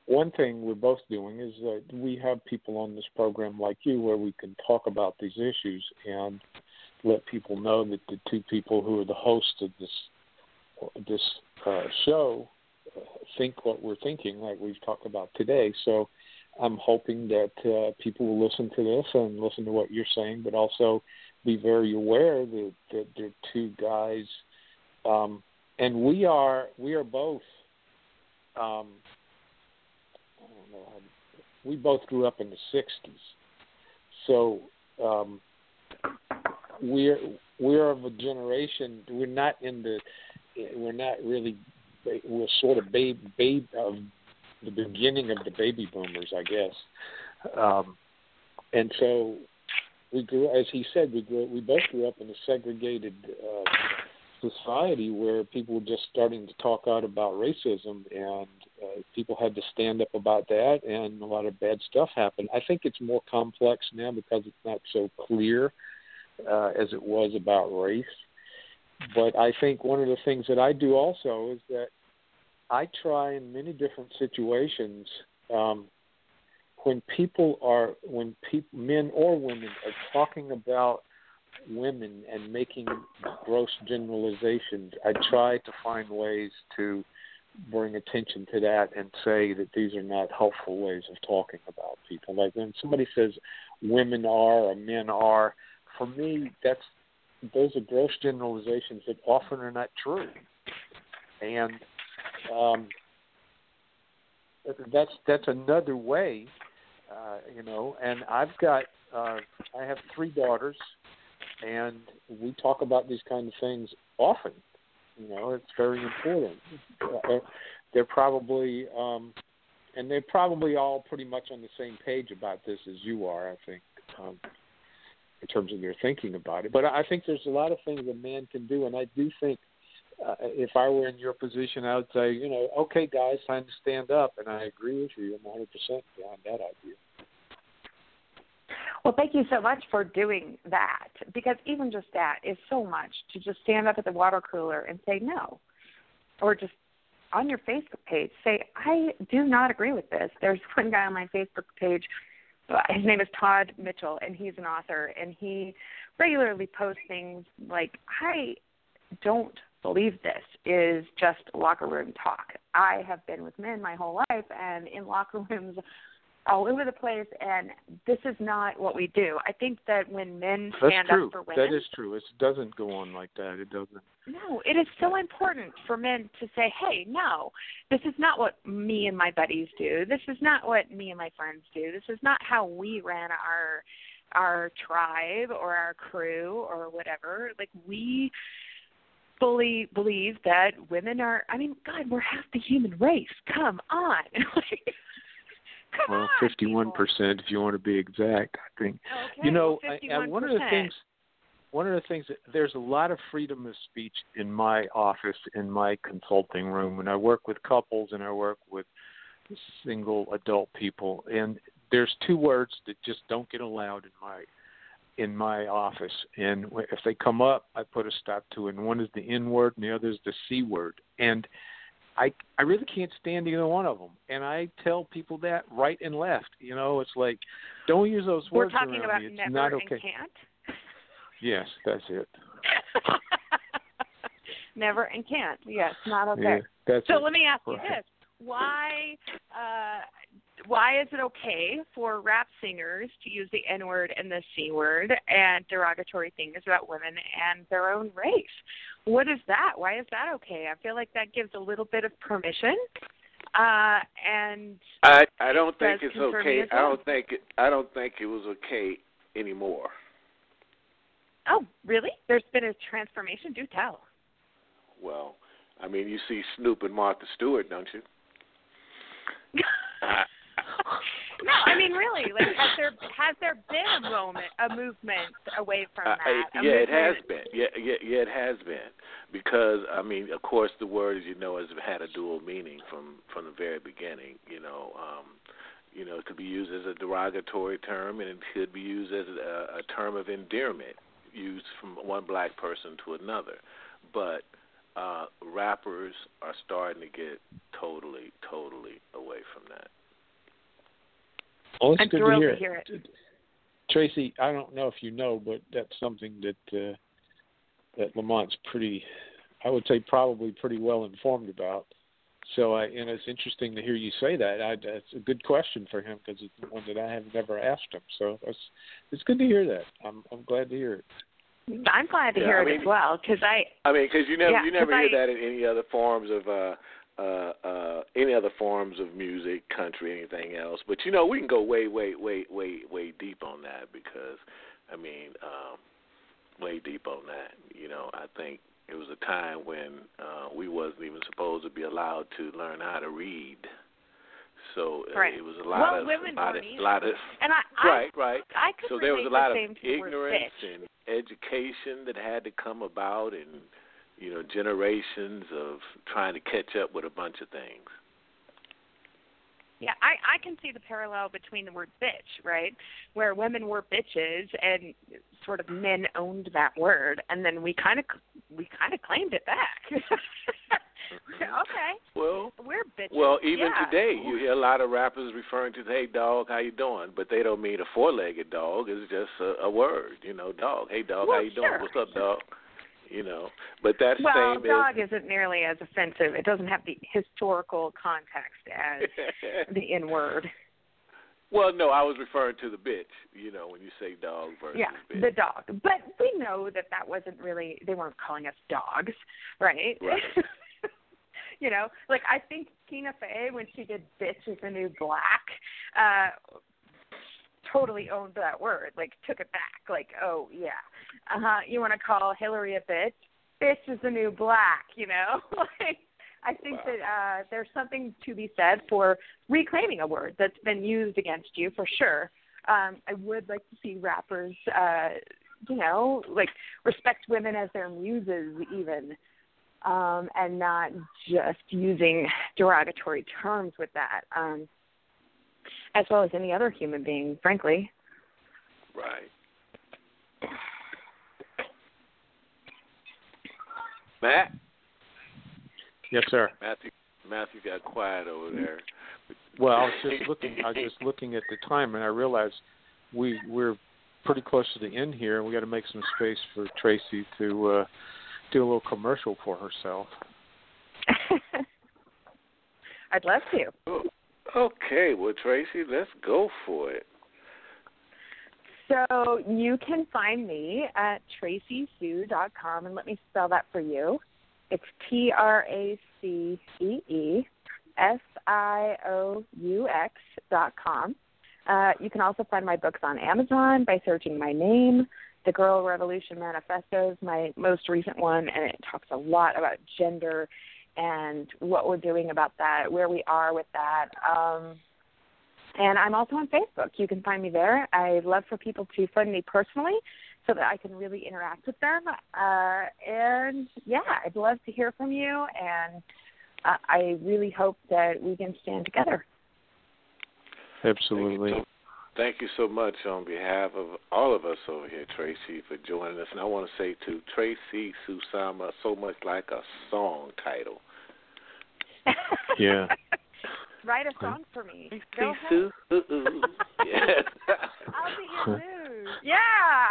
Speaker 2: one thing we're both doing is that we have people on this program like you where we can talk about these issues and let people know that the two people who are the hosts of this this uh, show uh, think what we're thinking, like we've talked about today. So I'm hoping that uh, people will listen to this and listen to what you're saying, but also be very aware that, that they're two guys, um, and we are we are both. Um, I don't know. We both grew up in the '60s, so um, we're we're of a generation. We're not in the. We're not really. We're sort of babe babe of the beginning of the baby boomers, I guess. Um, and so we grew, as he said, we grew. We both grew up in a segregated uh, society where people were just starting to talk out about racism, and uh, people had to stand up about that, and a lot of bad stuff happened. I think it's more complex now because it's not so clear uh, as it was about race. But I think one of the things that I do also is that I try in many different situations um, when people are when people men or women are talking about women and making gross generalizations, I try to find ways to bring attention to that and say that these are not helpful ways of talking about people. Like when somebody says women are or men are, for me that's those are gross generalizations that often are not true. And um, that's that's another way, uh, you know. And I've got uh, I have three daughters, and we talk about these kind of things often. You know, it's very important. Uh, they're probably um, and they're probably all pretty much on the same page about this as you are. I think. Um, in terms of your thinking about it, but I think there's a lot of things a man can do, and I do think uh, if I were in your position, I would say, you know, okay, guys, time to stand up, and I agree with you. I'm 100 percent behind that idea.
Speaker 3: Well, thank you so much for doing that because even just that is so much to just stand up at the water cooler and say no, or just on your Facebook page say I do not agree with this. There's one guy on my Facebook page. His name is Todd Mitchell, and he's an author, and he regularly posts things like I don't believe this is just locker room talk. I have been with men my whole life and in locker rooms all over the place and this is not what we do. I think that when men stand
Speaker 2: up
Speaker 3: for women
Speaker 2: That is true. It doesn't go on like that. It doesn't.
Speaker 3: No, it is so important for men to say, "Hey, no. This is not what me and my buddies do. This is not what me and my friends do. This is not how we ran our our tribe or our crew or whatever. Like we fully believe that women are I mean, God, we're half the human race. Come on. Come
Speaker 2: well, fifty-one percent, if you want to be exact. I think.
Speaker 3: Okay,
Speaker 2: you know,
Speaker 3: well,
Speaker 2: I, one of the things, one of the things, that there's a lot of freedom of speech in my office, in my consulting room, and I work with couples and I work with single adult people, and there's two words that just don't get allowed in my in my office, and if they come up, I put a stop to it. And one is the N word, and the other is the C word. And I I really can't stand either one of them. And I tell people that right and left. You know, it's like don't use those words.
Speaker 3: We're
Speaker 2: talking
Speaker 3: about
Speaker 2: me. It's
Speaker 3: never
Speaker 2: not
Speaker 3: and
Speaker 2: okay.
Speaker 3: can't.
Speaker 2: Yes, that's it.
Speaker 3: never and can't. Yes, not okay.
Speaker 2: Yeah,
Speaker 3: so
Speaker 2: it.
Speaker 3: let me ask you
Speaker 2: Right.
Speaker 3: this: Why uh, why is it okay for rap singers to use the N word and the C word and derogatory things about women and their own race? What is that? Why is that okay? I feel like that gives a little bit of permission. Uh, and
Speaker 1: I I don't think it's okay.
Speaker 3: as
Speaker 1: I don't think it, I don't think it was okay anymore.
Speaker 3: oh, really? There's been a transformation. Do tell.
Speaker 1: Well, I mean, you see Snoop and Martha Stewart, don't you?
Speaker 3: no, I mean really. Like, has there has there been a moment, a movement away from
Speaker 1: Uh,
Speaker 3: that? A
Speaker 1: yeah, it has been. Yeah, yeah, yeah, it has been. Because I mean, of course, the word, as you know, has had a dual meaning from from the very beginning. You know, um, you know, it could be used as a derogatory term, and it could be used as a, a term of endearment, used from one black person to another. But uh, rappers are starting to get totally, totally away from that.
Speaker 2: Well, it's
Speaker 3: I'm
Speaker 2: good
Speaker 3: thrilled
Speaker 2: to hear,
Speaker 3: to hear it.
Speaker 2: Tracee, I don't know if you know, but that's something that uh, that Lamont's pretty, I would say, probably pretty well informed about. So, I, and it's interesting to hear you say that. I, that's a good question for him because it's one that I have never asked him. So it's it's good to hear that. I'm I'm glad to hear it.
Speaker 3: I'm glad to
Speaker 1: Yeah,
Speaker 3: hear
Speaker 1: I
Speaker 3: it as well because I
Speaker 1: I mean, because you never
Speaker 3: Yeah,
Speaker 1: you never hear
Speaker 3: I-
Speaker 1: that in any other forms of uh uh uh any other forms of music, country, anything else. But you know, we can go way, way, way, way, way deep on that because I mean, um way deep on that. You know, I think it was a time when uh we wasn't even supposed to be allowed to learn how to read. So uh,
Speaker 3: Right.
Speaker 1: it was a lot
Speaker 3: Well,
Speaker 1: of
Speaker 3: women
Speaker 1: a lot of, lot of
Speaker 3: and I, I
Speaker 1: right, right.
Speaker 3: I could
Speaker 1: So there was a lot
Speaker 3: the
Speaker 1: of
Speaker 3: same to the word
Speaker 1: ignorance and education that had to come about, and you know, generations of trying to catch up with a bunch of things.
Speaker 3: Yeah, I I can see the parallel between the word bitch, right? Where women were bitches and sort of men owned that word and then we kind of we kind of claimed it back. Mm-hmm. okay.
Speaker 1: Well,
Speaker 3: We're bitches.
Speaker 1: well, even
Speaker 3: yeah.
Speaker 1: today, you hear a lot of rappers referring to, "Hey, dog, how you doing?" But they don't mean a four-legged dog. It's just a, a word, you know, dog. Hey, dog,
Speaker 3: Well,
Speaker 1: how you doing? What's up, dog? You know, but that
Speaker 3: Well,
Speaker 1: same
Speaker 3: dog isn't nearly as offensive. It doesn't have the historical context as the N word.
Speaker 1: well, no, I was referring to the bitch. You know, when you say dog versus
Speaker 3: Yeah,
Speaker 1: bitch.
Speaker 3: the dog. But we know that that wasn't really. They weren't calling us dogs, right?
Speaker 1: Right.
Speaker 3: you know, like I think Tina Fey when she did "Bitch is the New Black," uh, totally owned that word. Like took it back. Like, oh yeah, uh huh. You want to call Hillary a bitch? Bitch is the new black. You know, like. I think
Speaker 1: Wow.
Speaker 3: that uh, there's something to be said for reclaiming a word that's been used against you for sure. Um, I would like to see rappers, uh, you know, like respect women as their muses, even, um, and not just using derogatory terms with that, um, as well as any other human being, frankly.
Speaker 1: Right. Matt,
Speaker 2: Yes, sir.
Speaker 1: Matthew, Matthew got quiet over there.
Speaker 2: Well, I was just looking. I was just looking at the time, and I realized we we're pretty close to the end here, and we got to make some space for Tracee to uh, do a little commercial for herself.
Speaker 3: I'd love to.
Speaker 1: Okay, well, Tracee, let's go for it.
Speaker 3: So you can find me at traceesioux.com, and let me spell that for you. It's T R A C E E S I O U X dot com. Uh, you can also find my books on Amazon by searching my name. The Girl Revolution Manifesto is my most recent one, and it talks a lot about gender and what we're doing about that, where we are with that. Um, and I'm also on Facebook. You can find me there. I'd love for people to friend me personally so that I can really interact with them. Uh, and yeah, I'd love to hear from you. And uh, I really hope that we can stand together.
Speaker 2: Absolutely.
Speaker 1: Thank you, so, thank you so much on behalf of all of us over here, Tracee, for joining us. And I want to say to Tracee Susama, so much like a song title.
Speaker 2: Yeah.
Speaker 3: Write a song for me. Go ahead.
Speaker 1: Sioux. yes.
Speaker 3: I'll be your muse. Yeah,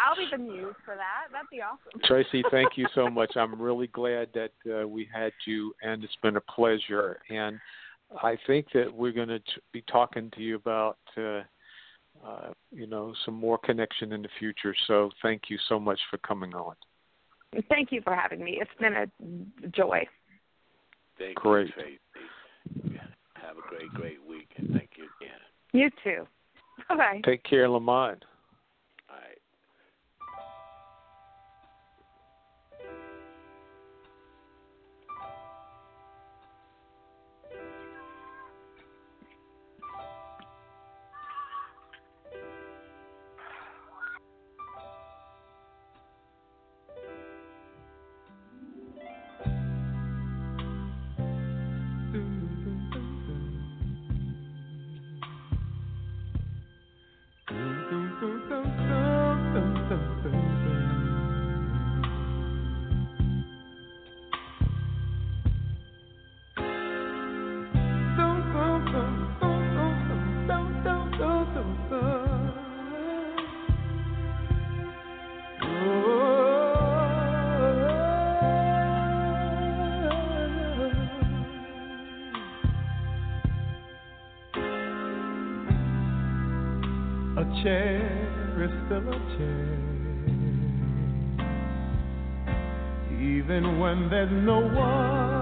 Speaker 3: I'll be the muse for that. That'd be awesome.
Speaker 2: Tracee, thank you so much. I'm really glad that uh, we had you, and it's been a pleasure. And I think that we're going to be talking to you about, uh, uh, you know, some more connection in the future. So thank you so much for coming on.
Speaker 3: Thank you for having me. It's been a joy.
Speaker 1: Thank
Speaker 2: Great.
Speaker 1: you, Tracee. Have a great, great week, and thank you again.
Speaker 3: You too. Bye bye.
Speaker 2: Take care, Lamont.
Speaker 4: Chair is still a chair. Even when there's no one